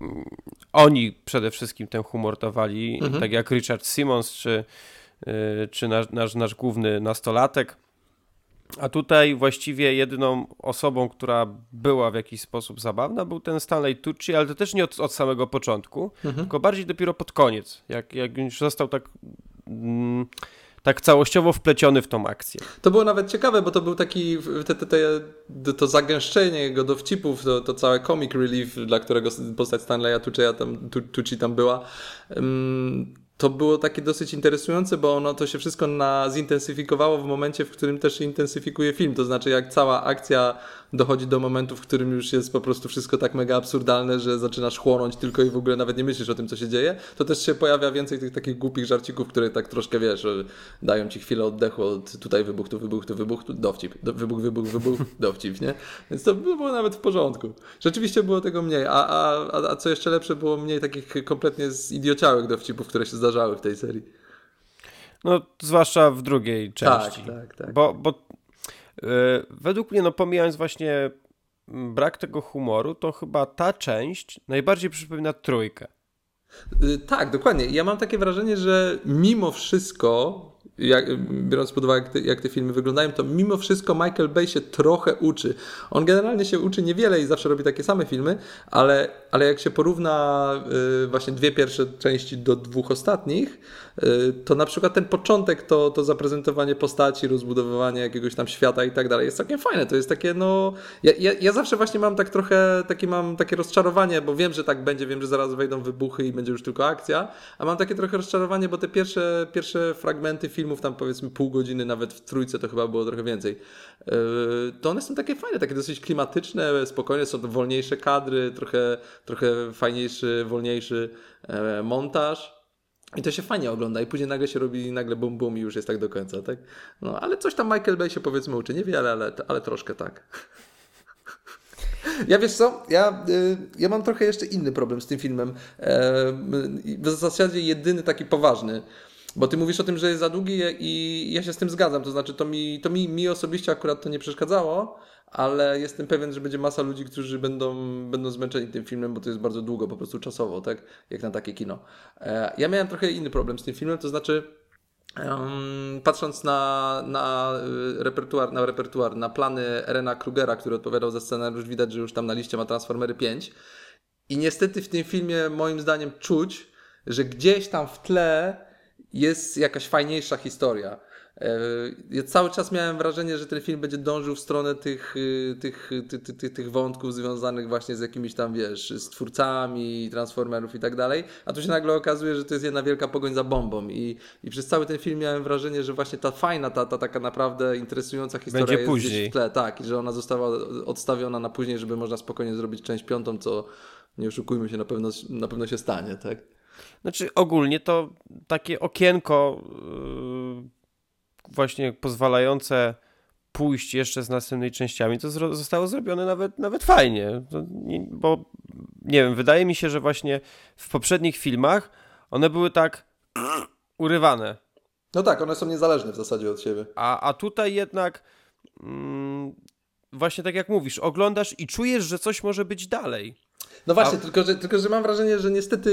mm, oni przede wszystkim ten humor dawali, mhm. tak jak Richard Simmons czy, e, czy nasz, nasz, nasz główny nastolatek A tutaj właściwie jedyną osobą, która była w jakiś sposób zabawna, był ten Stanley Tucci, ale to też nie od, od samego początku, mhm. tylko bardziej dopiero pod koniec, jak, jak już został tak. Mm, tak całościowo wpleciony w tą akcję. To było nawet ciekawe, bo to był taki, te, te, te, to zagęszczenie jego dowcipów, to, to całe comic relief, dla którego postać Stanleya Tucci'a tam, Tucci tam była. Um, to było takie dosyć interesujące, bo ono to się wszystko na, zintensyfikowało w momencie, w którym też się intensyfikuje film. To znaczy, jak cała akcja dochodzi do momentu, w którym już jest po prostu wszystko tak mega absurdalne, że zaczynasz chłonąć tylko i w ogóle nawet nie myślisz o tym, co się dzieje, to też się pojawia więcej tych takich głupich żarcików, które tak troszkę, wiesz, dają ci chwilę oddechu od tutaj wybuch, tu wybuch, tu wybuch, tu dowcip, wybuch, wybuch, wybuch, dowcip, nie? Więc to było nawet w porządku. Rzeczywiście było tego mniej, a, a, a co jeszcze lepsze, było mniej takich kompletnie zidiociałych dowcipów, które się zdarzały w tej serii. No, zwłaszcza w drugiej części. Tak, tak, tak. Bo, bo E, według mnie, no pomijając właśnie brak tego humoru, to chyba ta część najbardziej przypomina trójkę. Y, tak, dokładnie. Ja mam takie wrażenie, że mimo wszystko, jak, biorąc pod uwagę, jak te, jak te, filmy wyglądają, to mimo wszystko Michael Bay się trochę uczy. On generalnie się uczy niewiele i zawsze robi takie same filmy, ale, ale jak się porówna y, właśnie dwie pierwsze części do dwóch ostatnich, Y, to na przykład ten początek, to, to zaprezentowanie postaci, rozbudowywanie jakiegoś tam świata i tak dalej jest całkiem fajne. To jest takie, no. Ja, ja, ja zawsze właśnie mam tak trochę takie mam takie rozczarowanie, bo wiem, że tak będzie, wiem, że zaraz wejdą wybuchy i będzie już tylko akcja, a mam takie trochę rozczarowanie, bo te pierwsze, pierwsze fragmenty filmów, tam powiedzmy pół godziny, nawet w trójce to chyba było trochę więcej, to one są takie fajne, takie dosyć klimatyczne, spokojne, są to wolniejsze kadry, trochę, trochę fajniejszy, wolniejszy e, montaż. I to się fajnie ogląda i później nagle się robi nagle bum bum i już jest tak do końca, tak? No, ale coś tam Michael Bay się powiedzmy uczy, niewiele, ale, ale troszkę tak. Ja wiesz co, ja, y, ja mam trochę jeszcze inny problem z tym filmem. E, w zasadzie jedyny taki poważny. Bo ty mówisz o tym, że jest za długi i ja się z tym zgadzam. To znaczy, to mi, to mi, mi osobiście akurat to nie przeszkadzało, ale jestem pewien, że będzie masa ludzi, którzy będą, będą zmęczeni tym filmem, bo to jest bardzo długo, po prostu czasowo, tak? Jak na takie kino. E, ja miałem trochę inny problem z tym filmem, to znaczy. Patrząc na, na y, repertuar, na repertuar, na plany Erena Krugera, który odpowiadał za scenariusz, widać, że już tam na liście ma Transformery 5. I niestety w tym filmie moim zdaniem czuć, że gdzieś tam w tle jest jakaś fajniejsza historia. E, ja cały czas miałem wrażenie, że ten film będzie dążył w stronę tych, y, tych, tych, tych, tych wątków związanych właśnie z jakimiś tam, wiesz, z twórcami, transformerów i tak dalej, a tu się nagle okazuje, że to jest jedna wielka pogoń za bombą i, i przez cały ten film miałem wrażenie, że właśnie ta fajna, ta, ta taka naprawdę interesująca historia będzie jest później. gdzieś w tle, tak, i że ona została odstawiona na później, żeby można spokojnie zrobić część piątą, co nie oszukujmy się, na pewno, na pewno się stanie, tak? Znaczy ogólnie to takie okienko yy właśnie pozwalające pójść jeszcze z następnymi częściami, to zro zostało zrobione nawet, nawet fajnie. Nie, bo nie wiem, wydaje mi się, że właśnie w poprzednich filmach one były tak urywane. No tak, one są niezależne w zasadzie od siebie. A, a tutaj jednak mm, właśnie tak jak mówisz, oglądasz i czujesz, że coś może być dalej. No właśnie, A... tylko, że, tylko że mam wrażenie, że niestety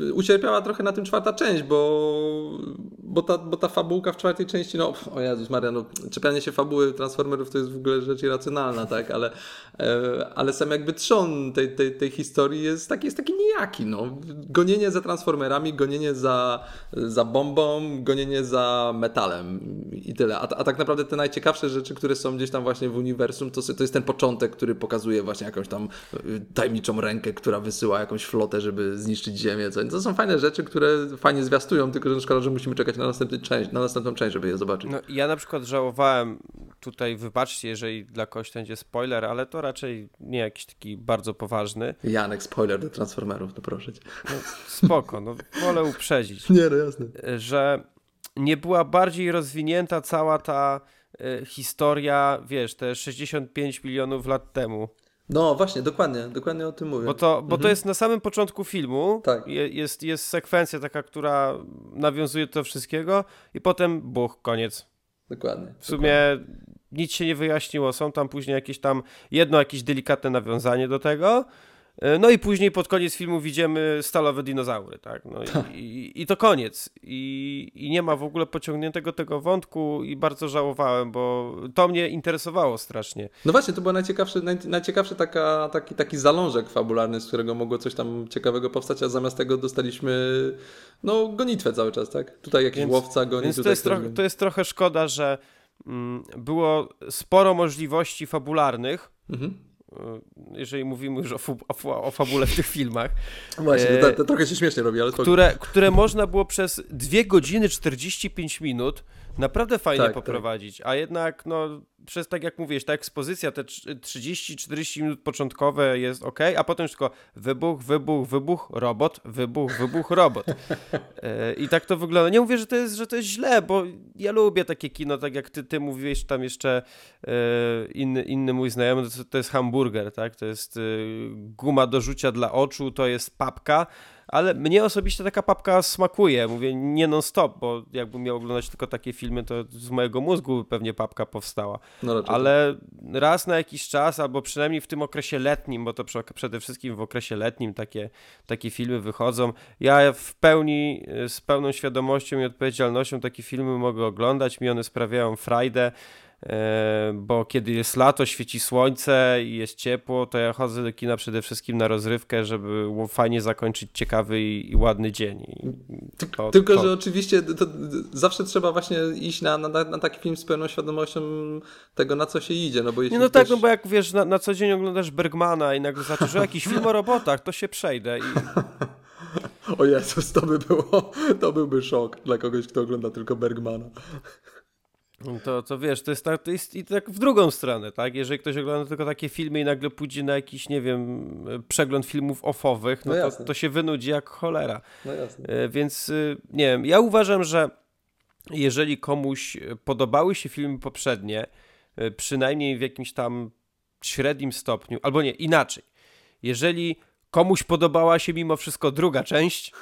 yy, ucierpiała trochę na tym czwarta część, bo, bo, ta, bo ta fabułka w czwartej części, no o Jezus Maria, no, czepianie się fabuły Transformerów to jest w ogóle rzecz irracjonalna, tak, ale, yy, ale sam jakby trzon tej, tej, tej historii jest taki, jest taki nijaki, no. Gonienie za Transformerami, gonienie za, za bombą, gonienie za metalem i tyle. A, a tak naprawdę te najciekawsze rzeczy, które są gdzieś tam właśnie w uniwersum, to, to jest ten początek, który pokazuje właśnie jakąś tam tajemniczą rękę, która wysyła jakąś flotę, żeby zniszczyć Ziemię. To są fajne rzeczy, które fajnie zwiastują, tylko że szkoda, że musimy czekać na, następny część, na następną część, żeby je zobaczyć. No, ja na przykład żałowałem, tutaj wybaczcie, jeżeli dla kogoś to będzie spoiler, ale to raczej nie jakiś taki bardzo poważny. Janek, spoiler do Transformerów, to proszę cię. No, spoko, no wolę uprzedzić. Nie, no jasne. Że nie była bardziej rozwinięta cała ta y, historia, wiesz, te 65 milionów lat temu. No właśnie, dokładnie, dokładnie o tym mówię. Bo to, bo mhm. to jest na samym początku filmu, tak. Je, jest, jest sekwencja taka, która nawiązuje do wszystkiego i potem buch, koniec. Dokładnie. W sumie dokładnie. nic się nie wyjaśniło, są tam później jakieś tam, jedno jakieś delikatne nawiązanie do tego, no i później pod koniec filmu widzimy stalowe dinozaury, tak? No i, i, i, to koniec. I, I nie ma w ogóle pociągniętego tego wątku i bardzo żałowałem, bo to mnie interesowało strasznie. No właśnie, to był najciekawszy, naj, najciekawszy taka, taki, taki zalążek fabularny, z którego mogło coś tam ciekawego powstać, a zamiast tego dostaliśmy no gonitwę cały czas, tak? Tutaj jakiś więc, łowca goni. Więc tutaj to, jest trochę, to jest trochę szkoda, że mm, było sporo możliwości fabularnych, mhm E, jeżeli mówimy już o, o, o fabule w tych filmach. Właśnie, to, to, trochę się śmiesznie robi, ale... Które, które można było przez 2 godziny 45 minut naprawdę fajnie tak, tak. poprowadzić, tak. a jednak no przez tak jak mówisz, ta ekspozycja, te 30-40 minut początkowe jest ok, a potem tylko wybuch, wybuch, wybuch, robot, wybuch, wybuch, robot. E, I tak to wygląda. Nie mówię, że to jest, że to jest źle, bo ja lubię takie kino, tak jak ty, ty mówiłeś, tam jeszcze e, inny, inny mój znajomy, to, to jest hamburger, tak? To jest e, guma do rzucia dla oczu, to jest papka, ale mnie osobiście taka papka smakuje. Mówię nie non-stop, bo jakbym miał oglądać tylko takie filmy, to z mojego mózgu by pewnie papka powstała. No, ale raz na jakiś czas, albo przynajmniej w tym okresie letnim, bo to przede wszystkim w okresie letnim takie, takie filmy wychodzą. Ja w pełni, z pełną świadomością i odpowiedzialnością takie filmy mogę oglądać. Mi one sprawiają frajdę. E, bo kiedy jest lato, świeci słońce i jest ciepło, to ja chodzę do kina przede wszystkim na rozrywkę, żeby fajnie zakończyć ciekawy i, i ładny dzień. To, Tylko, to... że oczywiście zawsze trzeba właśnie iść na, na, na, taki film z pełną świadomością tego, na co się idzie. No, bo jeśli no tak, no bo jak wiesz, na, na co dzień oglądasz Bergmana i nagle zaczynasz, że jakiś film o robotach, to się przejdę i... O Jezus, to by było, to byłby szok dla kogoś, kto ogląda tylko Bergmana. To, to wiesz, to jest, tak, to jest i tak w drugą stronę, tak? Jeżeli ktoś ogląda tylko takie filmy i nagle pójdzie na jakiś, nie wiem, przegląd filmów ofowych, no, no to, to się wynudzi jak cholera. No jasne. E, więc, y, nie wiem, ja uważam, że jeżeli komuś podobały się filmy poprzednie, e, przynajmniej w jakimś tam średnim stopniu, albo nie, inaczej. Jeżeli komuś podobała się mimo wszystko druga część,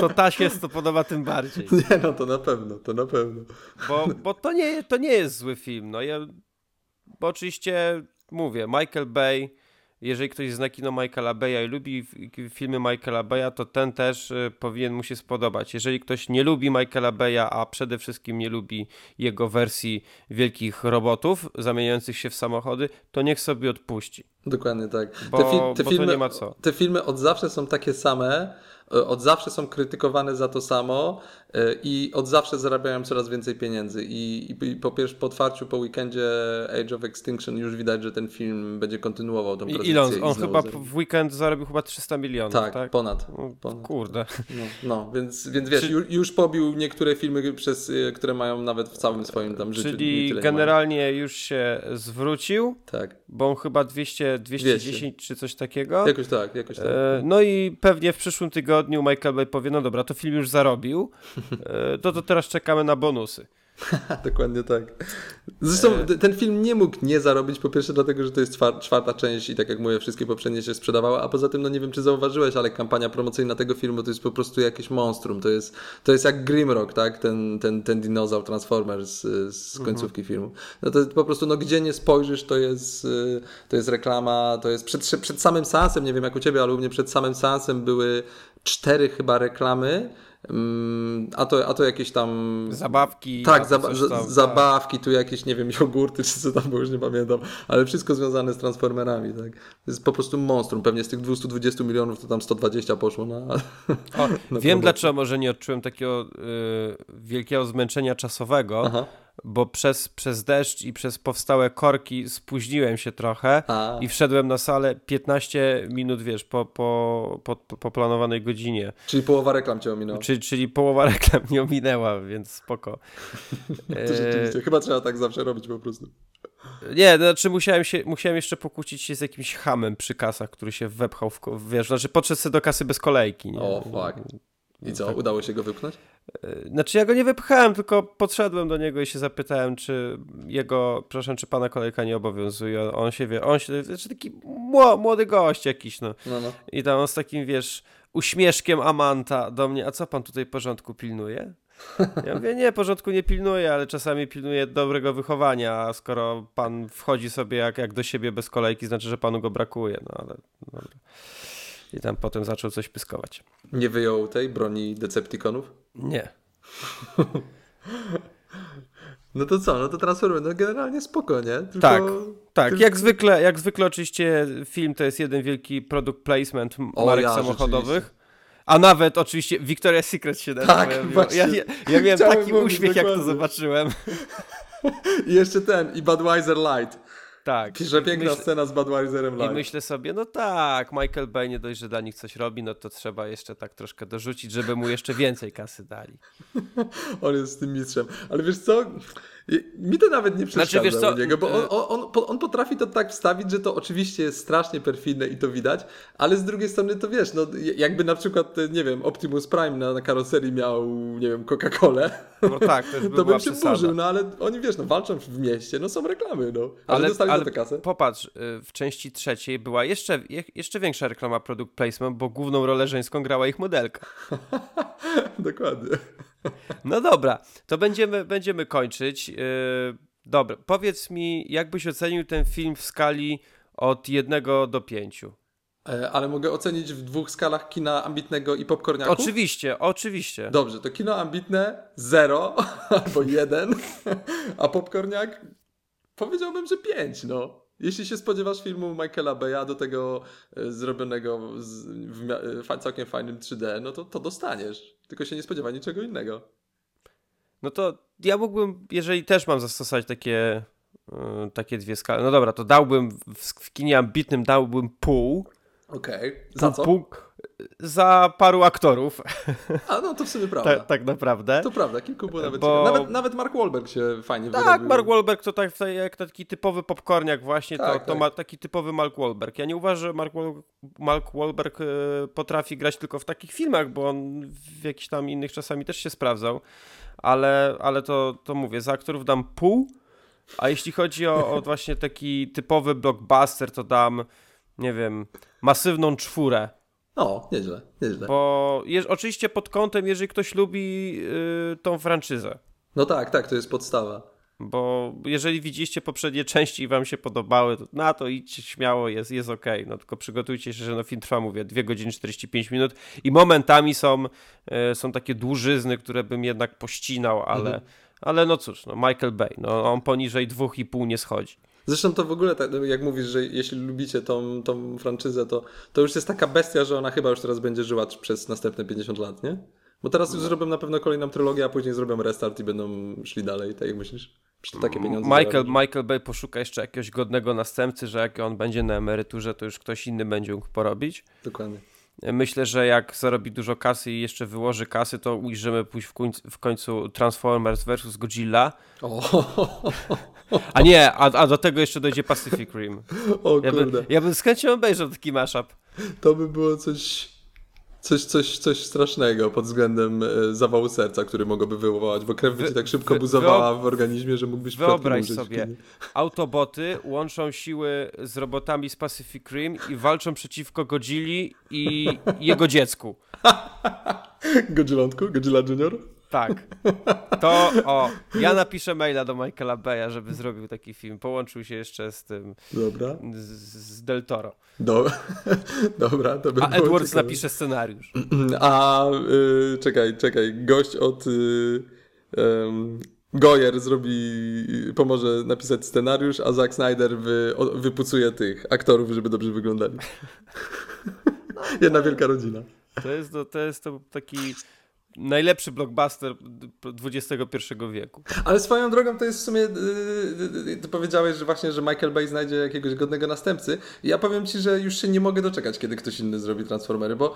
to ta się to podoba tym bardziej. Nie, no to na pewno, to na pewno. Bo, bo to, nie, to nie jest zły film. No ja, bo oczywiście mówię, Michael Bay jeżeli ktoś zna kino Michaela Baya i lubi filmy Michaela Baya, to ten też y, powinien mu się spodobać. Jeżeli ktoś nie lubi Michaela Baya, a przede wszystkim nie lubi jego wersji wielkich robotów zamieniających się w samochody, to niech sobie odpuści. Dokładnie tak. Bo, te, fi te bo filmy, nie ma co. Te filmy od zawsze są takie same, E, od zawsze są krytykowane za to samo e, i od zawsze zarabiają coraz więcej pieniędzy. I, i, po pierwsze, po otwarciu, po weekendzie Age of Extinction już widać, że ten film będzie kontynuował tą I, Ile on, on chyba w weekend zarobił chyba 300 milionów, tak? tak? ponad. No, ponad. Kurde. No, no, więc, więc wiesz, Czy... już pobił niektóre filmy, przez, e, które mają nawet w całym swoim tam życiu. Czyli generalnie już się zwrócił, tak. bo on chyba 200, 210 200. czy coś takiego. Jakoś tak, jakoś tak. E, no i pewnie w przyszłym tygodniu tygodniu Michael Bay powie, no dobra, to film już zarobił, e, to, to teraz czekamy na bonusy. Dokładnie tak. Zresztą e... ten film nie mógł nie zarobić, po pierwsze dlatego, że to jest czwarta część i tak jak mówię, wszystkie poprzednie się sprzedawały, a poza tym, no nie wiem czy zauważyłeś, ale kampania promocyjna tego filmu to jest po prostu jakieś monstrum. To jest, to jest jak Grimrock, tak? Ten, ten, ten dinozaur Transformers z, z mhm. końcówki mhm. filmu. No to jest po prostu, no gdzie nie spojrzysz, to jest, to jest reklama, to jest przed, przed samym seansem, nie wiem jak u ciebie, ale u mnie przed samym seansem były cztery chyba reklamy, a to, a to jakieś tam. Zabawki. Tak, zaba tam, zabawki, tak. tu jakieś, nie wiem, jogurty, czy co tam było, już nie pamiętam, ale wszystko związane z Transformerami, tak. To jest po prostu monstrum. Pewnie z tych 220 milionów to tam 120 poszło na. O, na wiem dlaczego może nie odczułem takiego y, wielkiego zmęczenia czasowego. Aha bo przez, przez deszcz i przez powstałe korki spóźniłem się trochę A. i wszedłem na salę 15 minut, wiesz, po, po, po, po planowanej godzinie. Czyli połowa reklam cię ominęła. Czyli, czyli połowa reklam nie ominęła, więc spoko. to rzeczywiście, chyba trzeba tak zawsze robić po prostu. Nie, znaczy musiałem, się, musiałem jeszcze pokłócić się z jakimś hamem przy kasach, który się wepchał w, wiesz, znaczy podszedł sobie do kasy bez kolejki. Nie? O, fuck. I co, tak. udało się go wypchnąć? E, znaczy ja go nie wypchałem, tylko podszedłem do niego i się zapytałem, czy jego, proszę, czy pana kolejka nie obowiązuje. On się wie, on się, znaczy taki młody gość jakiś, no. no, no. I tam on z takim, wiesz, uśmieszkiem Amanta do mnie, a co pan tutaj porządku pilnuje? Ja mówię, nie, porządku nie pilnuję, ale czasami pilnuję dobrego wychowania, a skoro pan wchodzi sobie jak, jak do siebie bez kolejki, znaczy, że panu go brakuje, no ale... Dobra. I tam potem zaczął coś pyskować. Nie wyjął tej broni Decepticonów? Nie. No to co, no to Transformery, no generalnie spoko, nie? Tylko, Tak, tak. tylko- Jak zwykle, jak zwykle oczywiście film to jest jeden wielki product placement O, marek ja, samochodowych. A nawet oczywiście Victoria's Secret się. Tak, ja, właśnie. ja, ja, ja miałem Chciałem taki uśmiech, jak to dokładnie. zobaczyłem. I jeszcze ten, i Budweiser Light. Tak. Że piękna Myślę- scena z Budweiserem I Light. myślę sobie, no tak, Michael Bay nie dość, że dla nich coś robi, no to trzeba jeszcze tak troszkę dorzucić, żeby mu jeszcze więcej kasy dali. On jest tym mistrzem. Ale wiesz co? Mi to nawet nie przeszkadza Znaczy, wiesz co, u niego, bo on, y- on, on, potrafi to tak wstawić, że to oczywiście jest strasznie perfidne i to widać, ale z drugiej strony to wiesz, no jakby na przykład, nie wiem, Optimus Prime na, na karoserii miał, nie wiem, Coca-Colę, No tak, to by bym się przesada. burzył, no ale oni wiesz, no walczą w mieście, no są reklamy, no. Ale, Ale, dostali ale za to kasę. popatrz, y, w części trzeciej była jeszcze, je- jeszcze większa reklama product placement, bo główną rolę żeńską grała ich modelka. Dokładnie. No dobra, to będziemy, będziemy kończyć. Yy, dobra, powiedz mi, jak byś ocenił ten film w skali od 1 do 5? E, Ale mogę ocenić w dwóch skalach kina ambitnego i popcorniaku? Oczywiście, oczywiście. Dobrze, to kino ambitne 0 albo 1, a popcorniak powiedziałbym, że 5, no. Jeśli się spodziewasz filmu Michaela Beya do tego e, zrobionego z, w e, całkiem fajnym 3D, no to, to dostaniesz. Tylko się nie spodziewaj niczego innego. No to ja mógłbym, jeżeli też mam zastosować takie, yy, takie dwie skale, no dobra, to dałbym w, w kinie ambitnym dałbym pół. Okej. Za co? Pół za paru aktorów, A no to w sumie prawda. tak, tak naprawdę. To prawda, kilku było nawet Bo- nawet Nawet Mark Wahlberg się fajnie Tak, wyrobił. Mark Wahlberg to tak, jak taki typowy popcorniak właśnie, Tak, to, to tak. ma taki typowy Mark Wahlberg. Ja nie uważam, że Mark, Mark Wahlberg e, potrafi grać tylko w takich filmach, bo on w jakichś tam innych czasami też się sprawdzał, ale, ale to, to mówię, za aktorów dam pół, a jeśli chodzi o, o właśnie taki typowy blockbuster, to dam, nie wiem, masywną czwórę. O, nieźle, nieźle. Bo jeż, oczywiście pod kątem, jeżeli ktoś lubi y, tą franczyzę. No tak, tak, to jest podstawa. Bo jeżeli widzieliście poprzednie części i wam się podobały, to na to idźcie śmiało, jest, jest okej. No tylko przygotujcie się, że no film trwa, mówię, 2 godziny 45 minut i momentami są, e, są takie dłużyzny, które bym jednak pościnał, ale, Mhm. ale no cóż, no Michael Bay, no on poniżej 2,5 nie schodzi. Zresztą to w ogóle, tak, jak mówisz, że jeśli lubicie tą, tą franczyzę, to, to już jest taka bestia, że ona chyba już teraz będzie żyła przez następne 50 lat, nie? Bo teraz już zrobią na pewno kolejną trylogię, a później zrobią restart i będą szli dalej, tak jak myślisz? Czy to takie pieniądze Michael? Michael Bay poszuka jeszcze jakiegoś godnego następcy, że jak on będzie na emeryturze, to już ktoś inny będzie mógł porobić. Dokładnie. Myślę, że jak zarobi dużo kasy i jeszcze wyłoży kasy, to ujrzymy pójść w końcu, w końcu Transformers vs. Godzilla. O, A nie, a, a do tego jeszcze dojdzie Pacific Rim. o Ja, kurde, by, ja bym z chęcią obejrzał taki mashup. to by było coś, coś, coś, coś strasznego pod względem e, zawału serca, który mogłoby wywołać, bo krew by ci tak szybko buzowała w organizmie, że mógłbyś Wyobraź sobie, autoboty łączą siły z robotami z Pacific Rim i walczą przeciwko Godzilli i jego dziecku. Godzillątku? Godzilla Junior? Tak. To o, ja napiszę maila do Michaela Baya, żeby zrobił taki film. Połączył się jeszcze z tym, Dobra. z, z Del Toro. Do... Dobra, to by A Edwards ciekawe. napisze scenariusz. A y, czekaj, czekaj, gość od y, Goyer zrobi, pomoże napisać scenariusz, a Zack Snyder wy, o, wypucuje tych aktorów, żeby dobrze wyglądali. Jedna wielka rodzina. To jest, to, to jest to taki najlepszy blockbuster XXI wieku. Ale swoją drogą to jest w sumie, y, y, y, ty powiedziałeś, że właśnie, że Michael Bay znajdzie jakiegoś godnego następcy. Ja powiem ci, że już się nie mogę doczekać, kiedy ktoś inny zrobi Transformery, bo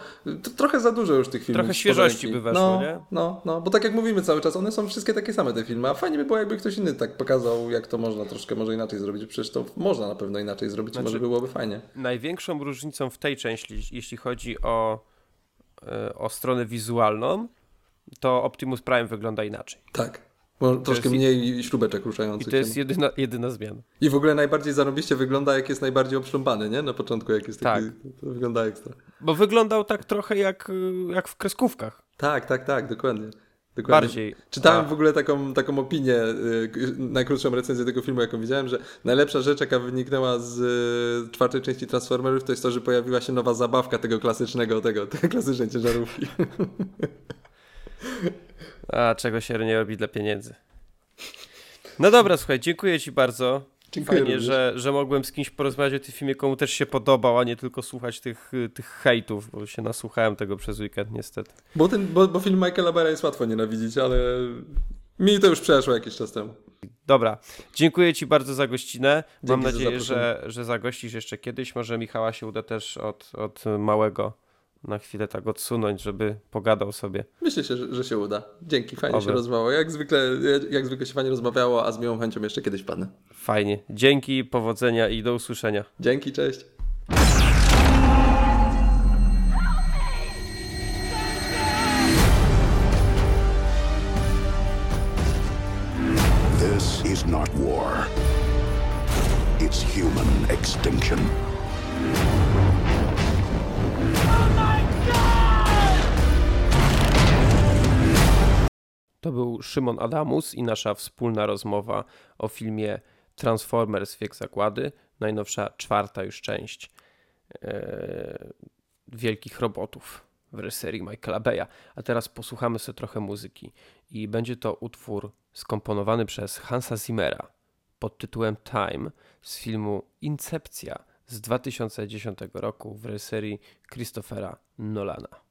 trochę za dużo już tych filmów. Trochę świeżości by weszło, no, nie? No, no, bo tak jak mówimy cały czas, one są wszystkie takie same te filmy, a fajnie by było, jakby ktoś inny tak pokazał, jak to można troszkę może inaczej zrobić. Przecież to można na pewno inaczej zrobić, Znaczy- może byłoby fajnie. Największą różnicą w tej części, jeśli chodzi o, e, o stronę wizualną, to Optimus Prime wygląda inaczej. Tak. Bo troszkę jest- mniej śrubeczek I ruszających to się. jest jedyna, jedyna zmiana. I w ogóle najbardziej zarobiście wygląda, jak jest najbardziej obszląbany, nie? Na początku, jak jest taki, to wygląda ekstra. Bo wyglądał tak trochę jak, jak w kreskówkach. Tak, tak, tak, dokładnie. Dokładnie. Bardziej. Czytałem A, w ogóle taką, taką opinię, y, najkrótszą recenzję tego filmu, jaką widziałem, że najlepsza rzecz, jaka wyniknęła z y, czwartej części Transformerów, to jest to, że pojawiła się nowa zabawka tego klasycznego, tego, tej klasycznej ciężarówki. A czego się nie robi dla pieniędzy. No dobra, słuchaj, dziękuję Ci bardzo. Dziękuję Fajnie, również. że, że mogłem z kimś porozmawiać o tym filmie, komu też się podobał, a nie tylko słuchać tych, tych hejtów, bo się nasłuchałem tego przez weekend niestety. Bo, ten, bo, bo film Michaela Bay'a jest łatwo nienawidzić, ale mi to już przeszło jakiś czas temu. Dobra, dziękuję Ci bardzo za gościnę. Mam Dzięki za nadzieję, zaproszenie. że, że zagościsz jeszcze kiedyś. Może Michała się uda też od, od małego na chwilę tak odsunąć, żeby pogadał sobie. Myślę się, że, że się uda. Dzięki, fajnie Oby. się rozmawiało. Jak zwykle, jak zwykle się fajnie rozmawiało, a z miłą chęcią jeszcze kiedyś padnę. Fajnie. Dzięki, powodzenia i do usłyszenia. Dzięki, cześć. This is not war. It's human extinction. To był Szymon Adamus i nasza wspólna rozmowa o filmie Transformers Wiek Zagłady, najnowsza czwarta już część e, Wielkich Robotów w reżyserii Michaela Beya. A teraz posłuchamy sobie trochę muzyki i będzie to utwór skomponowany przez Hansa Zimmera pod tytułem Time z filmu Incepcja z 2010 roku w reżyserii Christophera Nolana.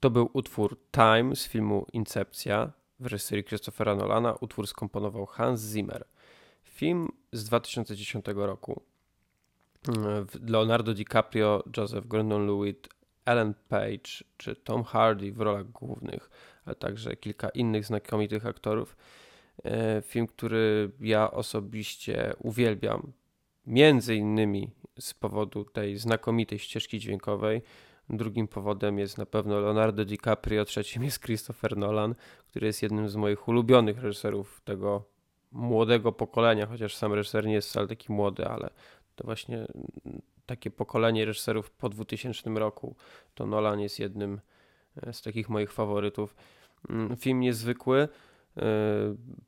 To był utwór Time z filmu Incepcja w reżyserii Christophera Nolana. Utwór skomponował Hans Zimmer. Film z 2010 roku. Leonardo DiCaprio, Joseph Gordon-Lewitt, Ellen Page czy Tom Hardy w rolach głównych, ale także kilka innych znakomitych aktorów. E, film, który ja osobiście uwielbiam, między innymi z powodu tej znakomitej ścieżki dźwiękowej. Drugim powodem jest na pewno Leonardo DiCaprio, trzecim jest Christopher Nolan, który jest jednym z moich ulubionych reżyserów tego młodego pokolenia, chociaż sam reżyser nie jest wcale taki młody, ale to właśnie takie pokolenie reżyserów po 2000 roku, to Nolan jest jednym e, z takich moich faworytów. Mm, film niezwykły, e,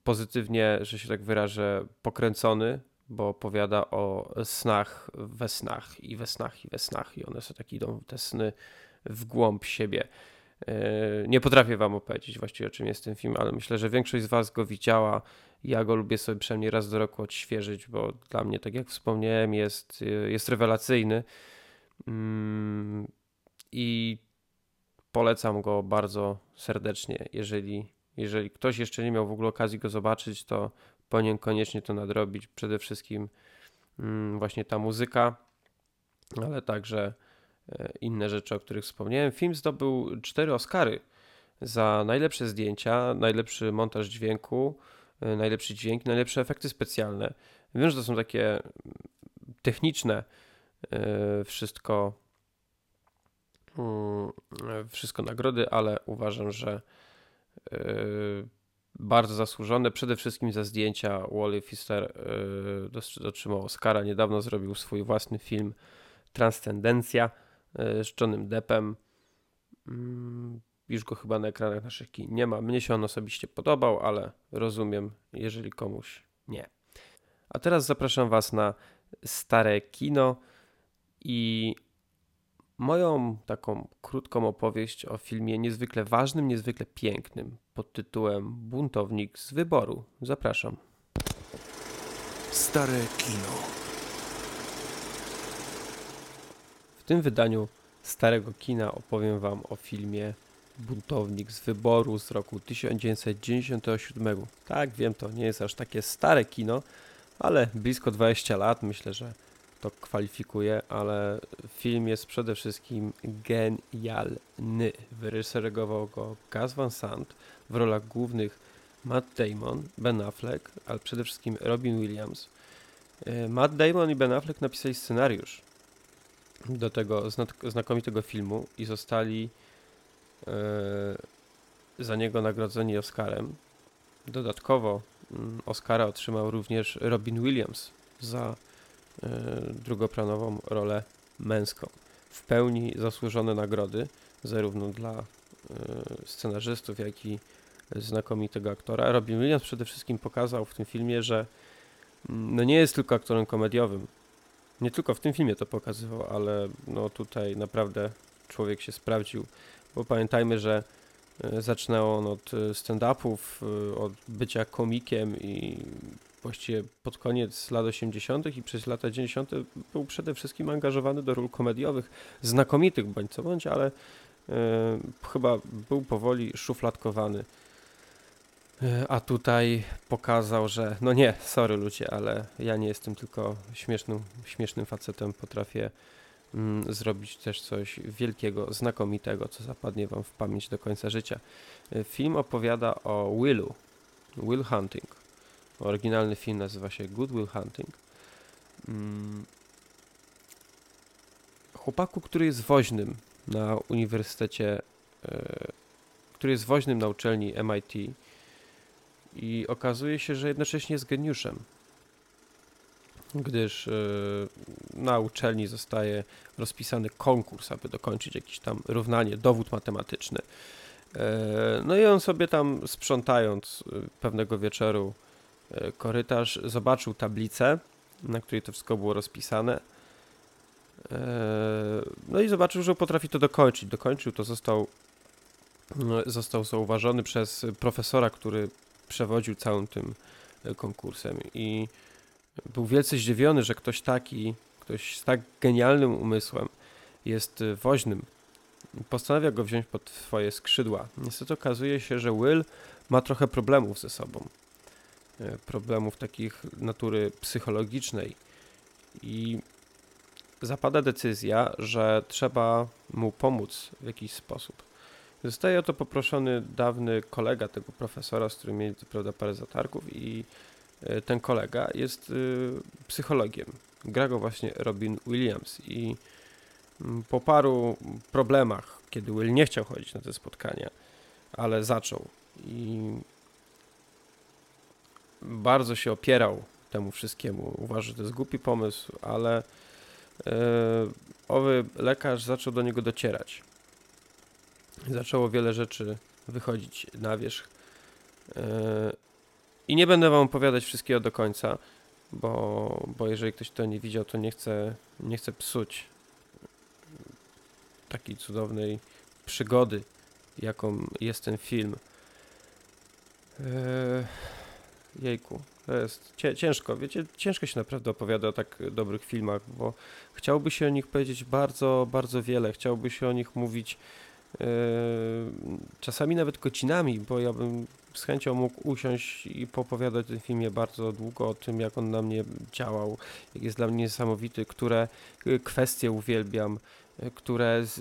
pozytywnie, że się tak wyrażę, pokręcony, bo opowiada o snach we snach i we snach i we snach i one sobie tak idą, te sny w głąb siebie. E, nie potrafię wam opowiedzieć właściwie o czym jest ten film, ale myślę, że większość z was go widziała. Ja go lubię sobie przynajmniej raz do roku odświeżyć, bo dla mnie, tak jak wspomniałem, jest, jest rewelacyjny. Mm, I polecam go bardzo serdecznie. Jeżeli, jeżeli ktoś jeszcze nie miał w ogóle okazji go zobaczyć, to powinien koniecznie to nadrobić. Przede wszystkim mm, właśnie ta muzyka, ale także e, inne rzeczy, o których wspomniałem. Film zdobył cztery Oscary za najlepsze zdjęcia, najlepszy montaż dźwięku, e, najlepszy dźwięk, najlepsze efekty specjalne. Wiem, że to są takie techniczne e, wszystko mm, wszystko nagrody, ale uważam, że bardzo zasłużone, przede wszystkim za zdjęcia. Wally Pfister yy, otrzymał Oscara, niedawno zrobił swój własny film Transcendencja yy, z Johnem Deppem. Yy, już go chyba na ekranach naszych kin nie ma. Mnie się on osobiście podobał, ale rozumiem, jeżeli komuś nie. A teraz zapraszam Was na stare kino i moją taką krótką opowieść o filmie niezwykle ważnym, niezwykle pięknym pod tytułem Buntownik z wyboru. Zapraszam. Stare kino. W tym wydaniu starego kina opowiem Wam o filmie Buntownik z wyboru z roku 1997. Tak, wiem, to nie jest aż takie stare kino, ale blisko 20 lat. Myślę, że to kwalifikuje, ale film jest przede wszystkim genialny. Wyreżyserował go Gus Van Sant w rolach głównych Matt Damon, Ben Affleck, ale przede wszystkim Robin Williams. E, Matt Damon i Ben Affleck napisali scenariusz do tego znakomitego filmu i zostali e, za niego nagrodzeni Oscarem. Dodatkowo mm, Oscara otrzymał również Robin Williams za drugoplanową rolę męską. W pełni zasłużone nagrody, zarówno dla e, scenarzystów, jak i znakomitego aktora. Robin Williams przede wszystkim pokazał w tym filmie, że mm, no nie jest tylko aktorem komediowym. Nie tylko w tym filmie to pokazywał, ale no tutaj naprawdę człowiek się sprawdził, bo pamiętajmy, że e, zaczynał on od stand-upów, od bycia komikiem i właściwie pod koniec lat 80. i przez lata 90. był przede wszystkim angażowany do ról komediowych, znakomitych bądź co bądź, ale e, chyba był powoli szufladkowany. E, a tutaj pokazał, że no nie, sorry ludzie, ale ja nie jestem tylko śmiesznym, śmiesznym facetem, potrafię mm, zrobić też coś wielkiego, znakomitego, co zapadnie wam w pamięć do końca życia. E, film opowiada o Willu, Will Hunting, Oryginalny film nazywa się Good Will Hunting. Mm. Chłopaku, który jest woźnym na uniwersytecie, e, który jest woźnym na uczelni MIT i okazuje się, że jednocześnie jest geniuszem, gdyż e, na uczelni zostaje rozpisany konkurs, aby dokończyć jakieś tam równanie, dowód matematyczny. E, no i on sobie tam sprzątając pewnego wieczoru korytarz, zobaczył tablicę, na której to wszystko było rozpisane. E, no i zobaczył, że potrafi to dokończyć. Dokończył to, został, no, został zauważony przez profesora, który przewodził całym tym e, konkursem i był wielce zdziwiony, że ktoś taki, ktoś z tak genialnym umysłem jest woźnym postanawia go wziąć pod swoje skrzydła. Niestety okazuje się, że Will ma trochę problemów ze sobą. E, problemów takich natury psychologicznej. I zapada decyzja, że trzeba mu pomóc w jakiś sposób. Zostaje o to poproszony dawny kolega tego profesora, z którym mieli prawda parę zatargów i e, ten kolega jest y, psychologiem. Gra go właśnie Robin Williams i mm, po paru problemach, kiedy Will nie chciał chodzić na te spotkania, ale zaczął i bardzo się opierał temu wszystkiemu. Uważa, że to jest głupi pomysł, ale yy, owy lekarz zaczął do niego docierać. Zaczęło wiele rzeczy wychodzić na wierzch. Yy, I nie będę wam opowiadać wszystkiego do końca, bo, bo jeżeli ktoś to nie widział, to nie chce, nie chce psuć takiej cudownej przygody, jaką jest ten film. Yy, jejku, to jest ciężko, wiecie, ciężko się naprawdę opowiada o tak dobrych filmach, bo chciałby się o nich powiedzieć bardzo, bardzo wiele, chciałby się o nich mówić yy, czasami nawet godzinami, bo ja bym z chęcią mógł usiąść i popowiadać o tym filmie bardzo długo, o tym jak on na mnie działał, jak jest dla mnie niesamowity, które kwestie uwielbiam, które z,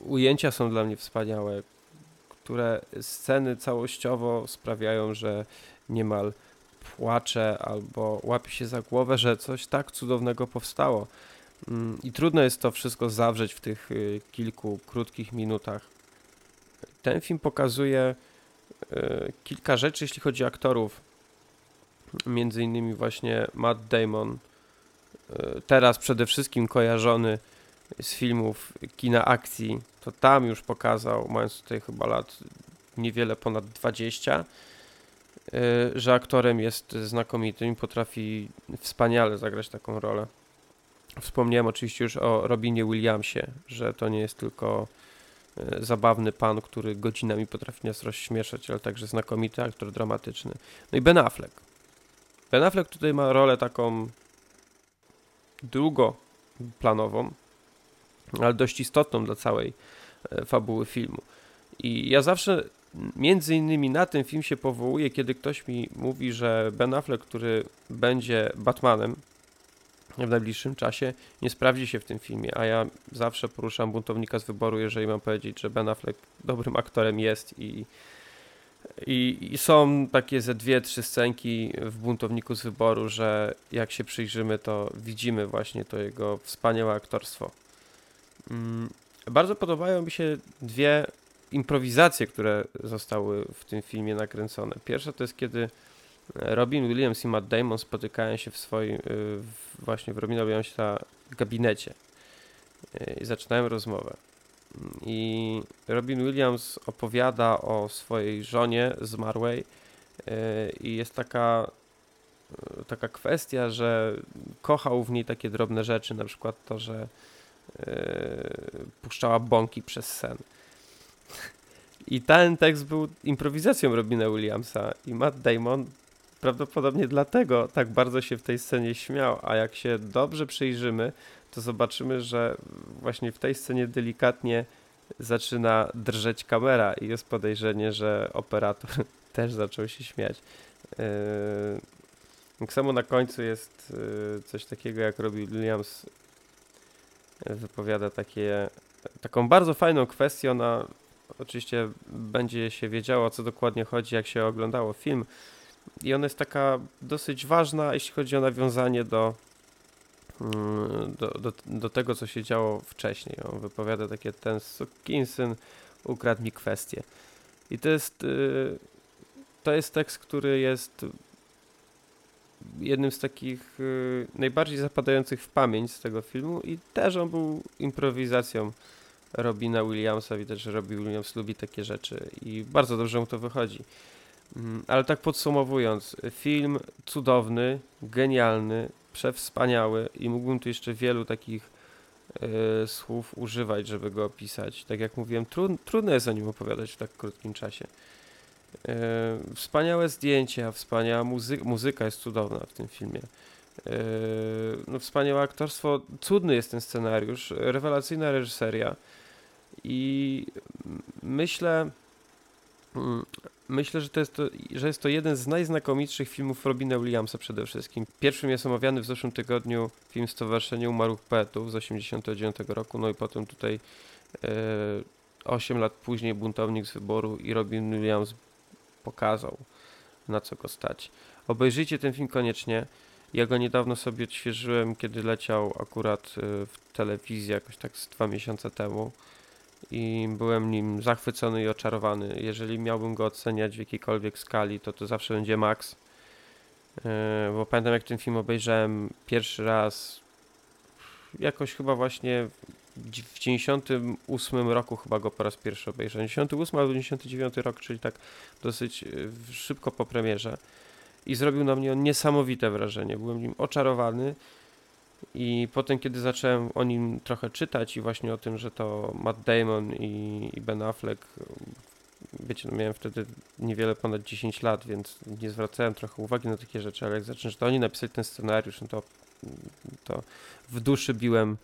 ujęcia są dla mnie wspaniałe, które sceny całościowo sprawiają, że niemal płacze albo łapie się za głowę, że coś tak cudownego powstało. Mm, I trudno jest to wszystko zawrzeć w tych y, kilku krótkich minutach. Ten film pokazuje y, kilka rzeczy, jeśli chodzi o aktorów. Między innymi właśnie Matt Damon, y, teraz przede wszystkim kojarzony z filmów kina akcji, to tam już pokazał, mając tutaj chyba lat niewiele ponad 20, y, że aktorem jest znakomitym i potrafi wspaniale zagrać taką rolę. Wspomniałem oczywiście już o Robinie Williamsie, że to nie jest tylko y, zabawny pan, który godzinami potrafi nas rozśmieszać, ale także znakomity aktor dramatyczny. No i Ben Affleck. Ben Affleck tutaj ma rolę taką długoplanową, ale dość istotną dla całej e, fabuły filmu. I ja zawsze między innymi na ten film się powołuję, kiedy ktoś mi mówi, że Ben Affleck, który będzie Batmanem w najbliższym czasie, nie sprawdzi się w tym filmie, a ja zawsze poruszam buntownika z wyboru, jeżeli mam powiedzieć, że Ben Affleck dobrym aktorem jest i, i, i są takie ze dwie, trzy scenki w buntowniku z wyboru, że jak się przyjrzymy, to widzimy właśnie to jego wspaniałe aktorstwo. Mm, bardzo podobają mi się dwie improwizacje, które zostały w tym filmie nakręcone. Pierwsza to jest kiedy Robin Williams i Matt Damon spotykają się w swoim, y, właśnie w Robin Williamsa gabinecie y, i zaczynają rozmowę. I Robin Williams opowiada o swojej żonie zmarłej i jest taka taka kwestia, że kochał w niej takie drobne rzeczy, na przykład to, że puszczała bąki przez sen. I ten tekst był improwizacją Robina Williamsa i Matt Damon prawdopodobnie dlatego tak bardzo się w tej scenie śmiał, a jak się dobrze przyjrzymy, to zobaczymy, że właśnie w tej scenie delikatnie zaczyna drżeć kamera i jest podejrzenie, że operator też zaczął się śmiać. Yy, tak samo na końcu jest yy, coś takiego, jak Robin Williams wypowiada takie, taką bardzo fajną kwestię. Ona oczywiście będzie się wiedziało, o co dokładnie chodzi, jak się oglądało film. I ona jest taka dosyć ważna, jeśli chodzi o nawiązanie do, mm, do, do, do tego, co się działo wcześniej. On wypowiada takie, ten sukinsyn ukradł mi kwestię. I to jest, y, to jest tekst, który jest jednym z takich y, najbardziej zapadających w pamięć z tego filmu i też on był improwizacją Robina Williamsa. Widać, że Robin Williams lubi takie rzeczy i bardzo dobrze mu to wychodzi. Mm, ale tak podsumowując, film cudowny, genialny, przewspaniały i mógłbym tu jeszcze wielu takich y, słów używać, żeby go opisać. Tak jak mówiłem, trudno jest o nim opowiadać w tak krótkim czasie. E, wspaniałe zdjęcia, wspaniała muzy muzyka jest cudowna w tym filmie. E, no, wspaniałe aktorstwo, cudny jest ten scenariusz, rewelacyjna reżyseria I myślę, mm, myślę, że, to jest to, że jest to jeden z najznakomitszych filmów Robina Williamsa przede wszystkim. Pierwszym jest omawiany w zeszłym tygodniu film Stowarzyszenie Umarłych Poetów z 1989 roku, no i potem tutaj e, 8 lat później Buntownik z Wyboru i Robin Williams pokazał, na co go stać. Obejrzyjcie ten film koniecznie. Ja go niedawno sobie odświeżyłem, kiedy leciał akurat y, w telewizji jakoś tak z dwa miesiące temu i byłem nim zachwycony i oczarowany. Jeżeli miałbym go oceniać w jakiejkolwiek skali, to to zawsze będzie Max. Y, bo pamiętam jak ten film obejrzałem pierwszy raz jakoś chyba właśnie w 98 roku chyba go po raz pierwszy obejrzałem. 98 albo 99 rok, czyli tak dosyć y, szybko po premierze i zrobił na mnie on niesamowite wrażenie. Byłem nim oczarowany i potem, kiedy zacząłem o nim trochę czytać i właśnie o tym, że to Matt Damon i, i Ben Affleck, wiecie, no miałem wtedy niewiele ponad 10 lat, więc nie zwracałem trochę uwagi na takie rzeczy, ale jak zacząłem, że to oni napisali ten scenariusz, no to, to w duszy biłem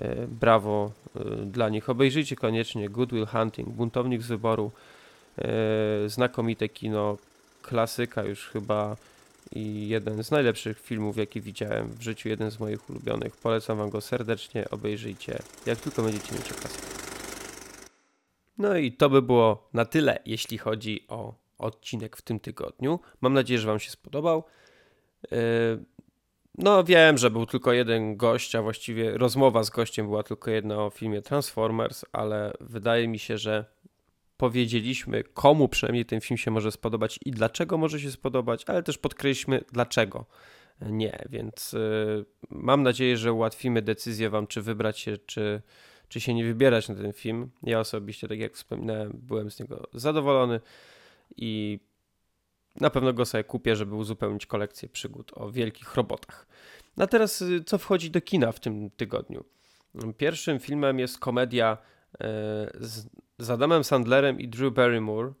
e, brawo e, dla nich. Obejrzyjcie koniecznie Good Will Hunting, Buntownik z wyboru, e, znakomite kino, klasyka już chyba i jeden z najlepszych filmów, jaki widziałem w życiu, jeden z moich ulubionych. Polecam wam go serdecznie, obejrzyjcie, jak tylko będziecie mieć okazję. No i to by było na tyle, jeśli chodzi o odcinek w tym tygodniu. Mam nadzieję, że wam się spodobał. Yy, no wiem, że był tylko jeden gość, a właściwie rozmowa z gościem była tylko jedna o filmie Transformers, ale wydaje mi się, że powiedzieliśmy, komu przynajmniej ten film się może spodobać i dlaczego może się spodobać, ale też podkreślmy, dlaczego nie. Więc y, mam nadzieję, że ułatwimy decyzję Wam, czy wybrać się, czy, czy się nie wybierać na ten film. Ja osobiście, tak jak wspominałem, byłem z niego zadowolony i na pewno go sobie kupię, żeby uzupełnić kolekcję przygód o wielkich robotach. No a teraz, y, co wchodzi do kina w tym tygodniu? Pierwszym filmem jest komedia z z Adamem Sandlerem i Drew Barrymore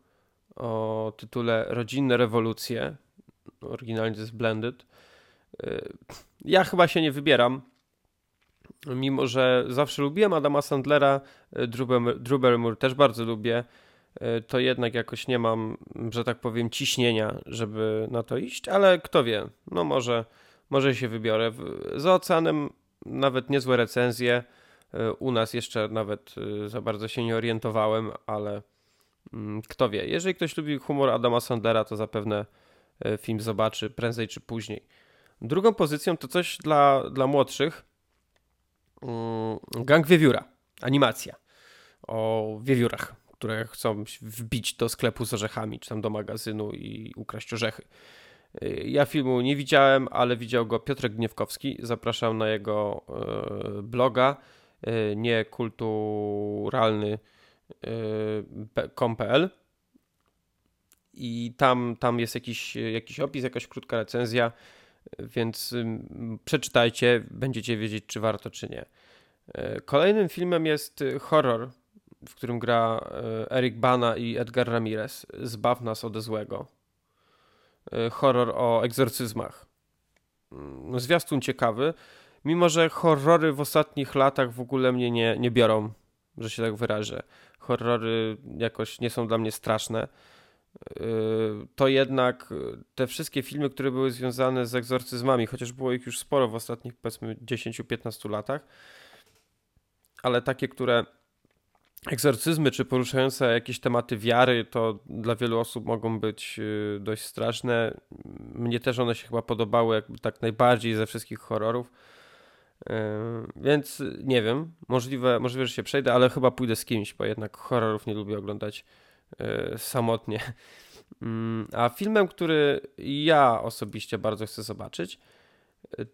o tytule Rodzinne rewolucje. Oryginalnie to jest Blended. Y, ja chyba się nie wybieram, mimo że zawsze lubiłem Adama Sandlera, y, Drew Barrymore też bardzo lubię, to jednak jakoś nie mam, że tak powiem, ciśnienia, żeby na to iść, ale kto wie, no może, może się wybiorę. Za oceanem nawet niezłe recenzje, u nas jeszcze nawet y, za bardzo się nie orientowałem, ale mm, kto wie. Jeżeli ktoś lubi humor Adama Sandlera, to zapewne y, film zobaczy prędzej czy później. Drugą pozycją to coś dla, dla młodszych. Mm, Gang Wiewióra. Animacja o wiewiórach, które chcą wbić do sklepu z orzechami, czy tam do magazynu i ukraść orzechy. Ja filmu nie widziałem, ale widział go Piotrek Gniewkowski. Zapraszam na jego bloga Y, niekulturalny.com.pl y, i tam, tam jest jakiś, jakiś opis, jakaś krótka recenzja, więc przeczytajcie, będziecie wiedzieć, czy warto, czy nie. Y, kolejnym filmem jest horror, w którym gra Eric Bana i Edgar Ramirez. Zbaw nas ode złego. Horror o egzorcyzmach. Mm, zwiastun ciekawy mimo że horrory w ostatnich latach w ogóle mnie nie, nie biorą, że się tak wyrażę. Horrory jakoś nie są dla mnie straszne. Yy, to jednak te wszystkie filmy, które były związane z egzorcyzmami, chociaż było ich już sporo w ostatnich powiedzmy 10-15 latach, ale takie, które egzorcyzmy czy poruszające jakieś tematy wiary, to dla wielu osób mogą być yy, dość straszne. Mnie też one się chyba podobały jakby tak najbardziej ze wszystkich horrorów. Więc nie wiem, możliwe, możliwe, że się przejdę, ale chyba pójdę z kimś, bo jednak horrorów nie lubię oglądać e, samotnie. Mm, a filmem, który ja osobiście bardzo chcę zobaczyć,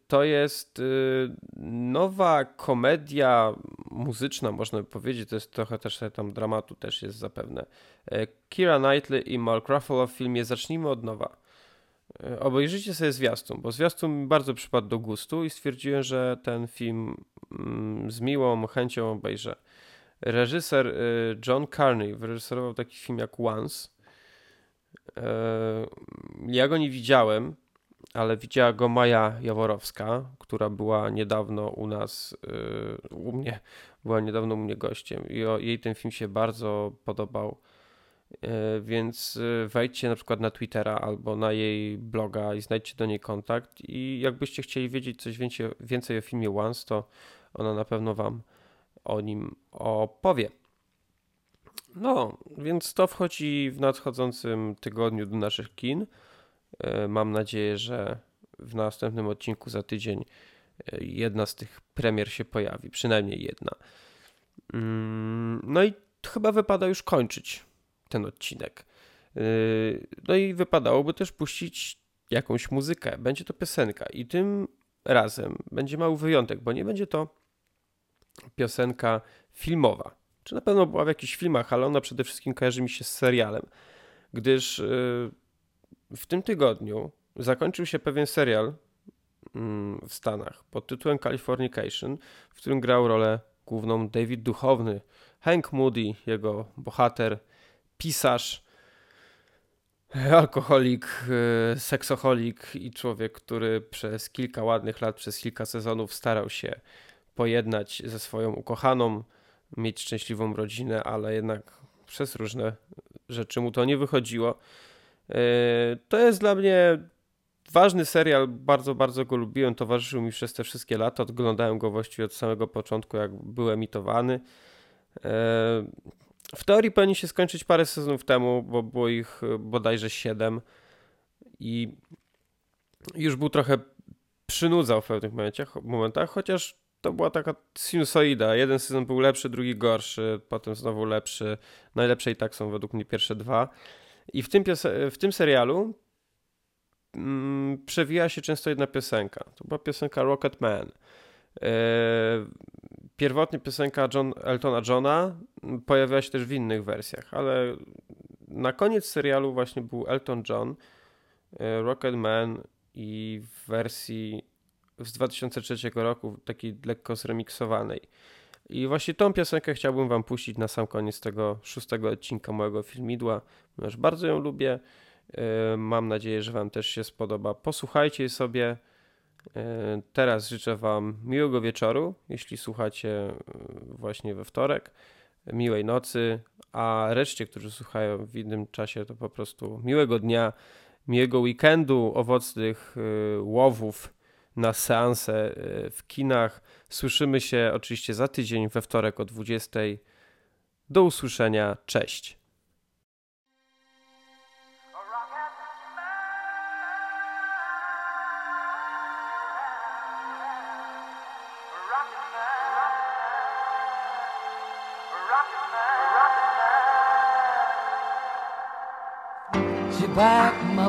to jest y, nowa komedia muzyczna, można by powiedzieć. To jest trochę też tam dramatu, też jest zapewne. Kira Knightley i Mark Ruffalo w filmie Zacznijmy od nowa. E, obejrzyjcie sobie zwiastun, bo zwiastun mi bardzo przypadł do gustu i stwierdziłem, że ten film mm, z miłą chęcią obejrzę. Reżyser e, John Carney wyreżyserował taki film jak Once. E, ja go nie widziałem, ale widziała go Maja Jaworowska, która była niedawno u nas, u mnie, była niedawno u mnie gościem i jej ten film się bardzo podobał. E, więc e, wejdźcie na przykład na Twittera albo na jej bloga i znajdźcie do niej kontakt. I jakbyście chcieli wiedzieć coś więcej, więcej o filmie Once, to ona na pewno Wam o nim opowie. No, więc to wchodzi w nadchodzącym tygodniu do naszych kin. E, mam nadzieję, że w następnym odcinku za tydzień jedna z tych premier się pojawi, przynajmniej jedna. Mm, no i chyba wypada już kończyć ten odcinek. Yy, no i wypadałoby też puścić jakąś muzykę. Będzie to piosenka i tym razem będzie mały wyjątek, bo nie będzie to piosenka filmowa. Czy na pewno była w jakichś filmach, ale ona przede wszystkim kojarzy mi się z serialem, gdyż yy, w tym tygodniu zakończył się pewien serial mm, w Stanach pod tytułem Californication, w którym grał rolę główną David Duchowny, Hank Moody, jego bohater, pisarz, alkoholik, y, seksoholik i człowiek, który przez kilka ładnych lat, przez kilka sezonów starał się pojednać ze swoją ukochaną, mieć szczęśliwą rodzinę, ale jednak przez różne rzeczy mu to nie wychodziło. Y, to jest dla mnie ważny serial, bardzo, bardzo go lubiłem, towarzyszył mi przez te wszystkie lata, oglądałem go właściwie od samego początku, jak był emitowany. Y, w teorii powinien się skończyć parę sezonów temu, bo było ich e, bodajże 7 i już był trochę przynudzał w pewnych momentach, momentach, chociaż to była taka sinusoida. Jeden sezon był lepszy, drugi gorszy, potem znowu lepszy. Najlepsze i tak są według mnie pierwsze dwa. I w tym, w tym serialu mm, przewija się często jedna piosenka. To była piosenka Rocket Man. E, pierwotnie piosenka John, Eltona Johna pojawiała się też w innych wersjach, ale na koniec serialu właśnie był Elton John, e, Rocket Man i w wersji z 2003 roku, takiej lekko zremiksowanej. I właśnie tą piosenkę chciałbym wam puścić na sam koniec tego szóstego odcinka mojego filmidła, ponieważ bardzo ją lubię. E, mam nadzieję, że wam też się spodoba. Posłuchajcie sobie. E, teraz życzę Wam miłego wieczoru, jeśli słuchacie e, właśnie we wtorek, miłej nocy, a reszcie, którzy słuchają w innym czasie, to po prostu miłego dnia, miłego weekendu, owocnych e, łowów na seanse w kinach. Słyszymy się oczywiście za tydzień we wtorek o 20. Do usłyszenia. Cześć.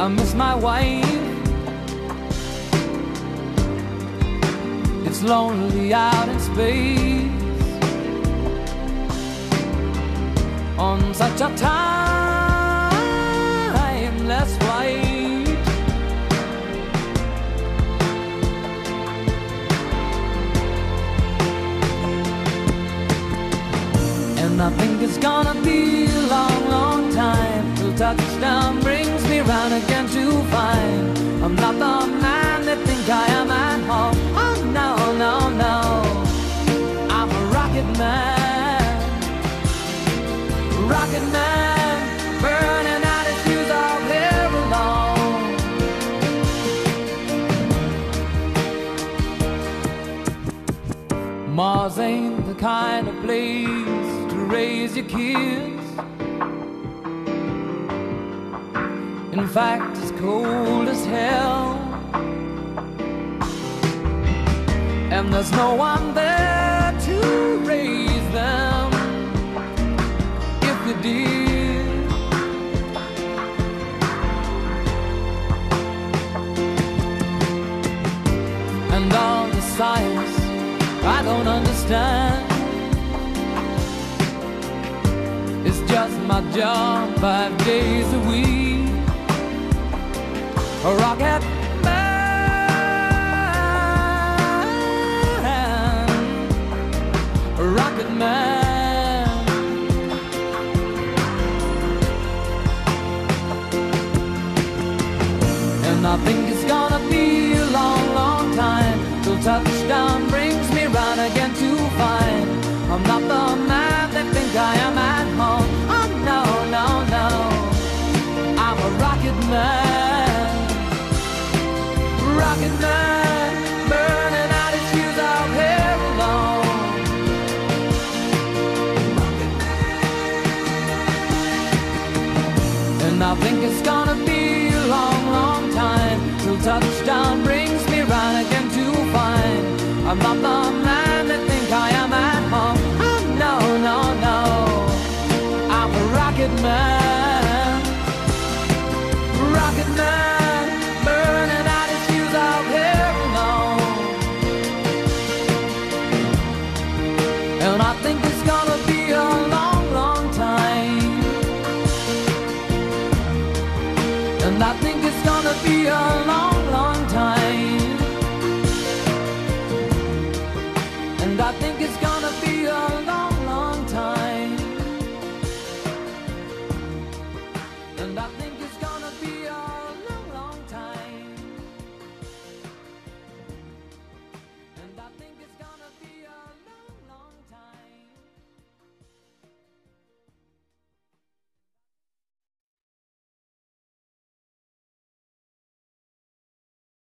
I miss my wife. It's lonely out in space on such a timeless flight. And I think it's gonna be long, long touchdown brings me round again to find I'm not the man they think I am at home. Oh no, no, no. I'm a rocket man, rocket man, burning out his fuse all here alone. Mars ain't the kind of place to raise your kids. In fact, it's cold as hell. And there's no one there to raise them if you did. And all the science I don't understand. It's just my job five days a week. A rocket man, a rocket man. And I think it's gonna be a long, long time till touchdown brings me round again to find I'm not the man they think I am at home. Oh no, no, no, I'm a rocket man, rocket man, burning out his fuse out here alone. And I think it's gonna be a long, long time till touchdown brings me again to find I'm not the man think I am at home. Oh no, no, no, I'm a rocket man,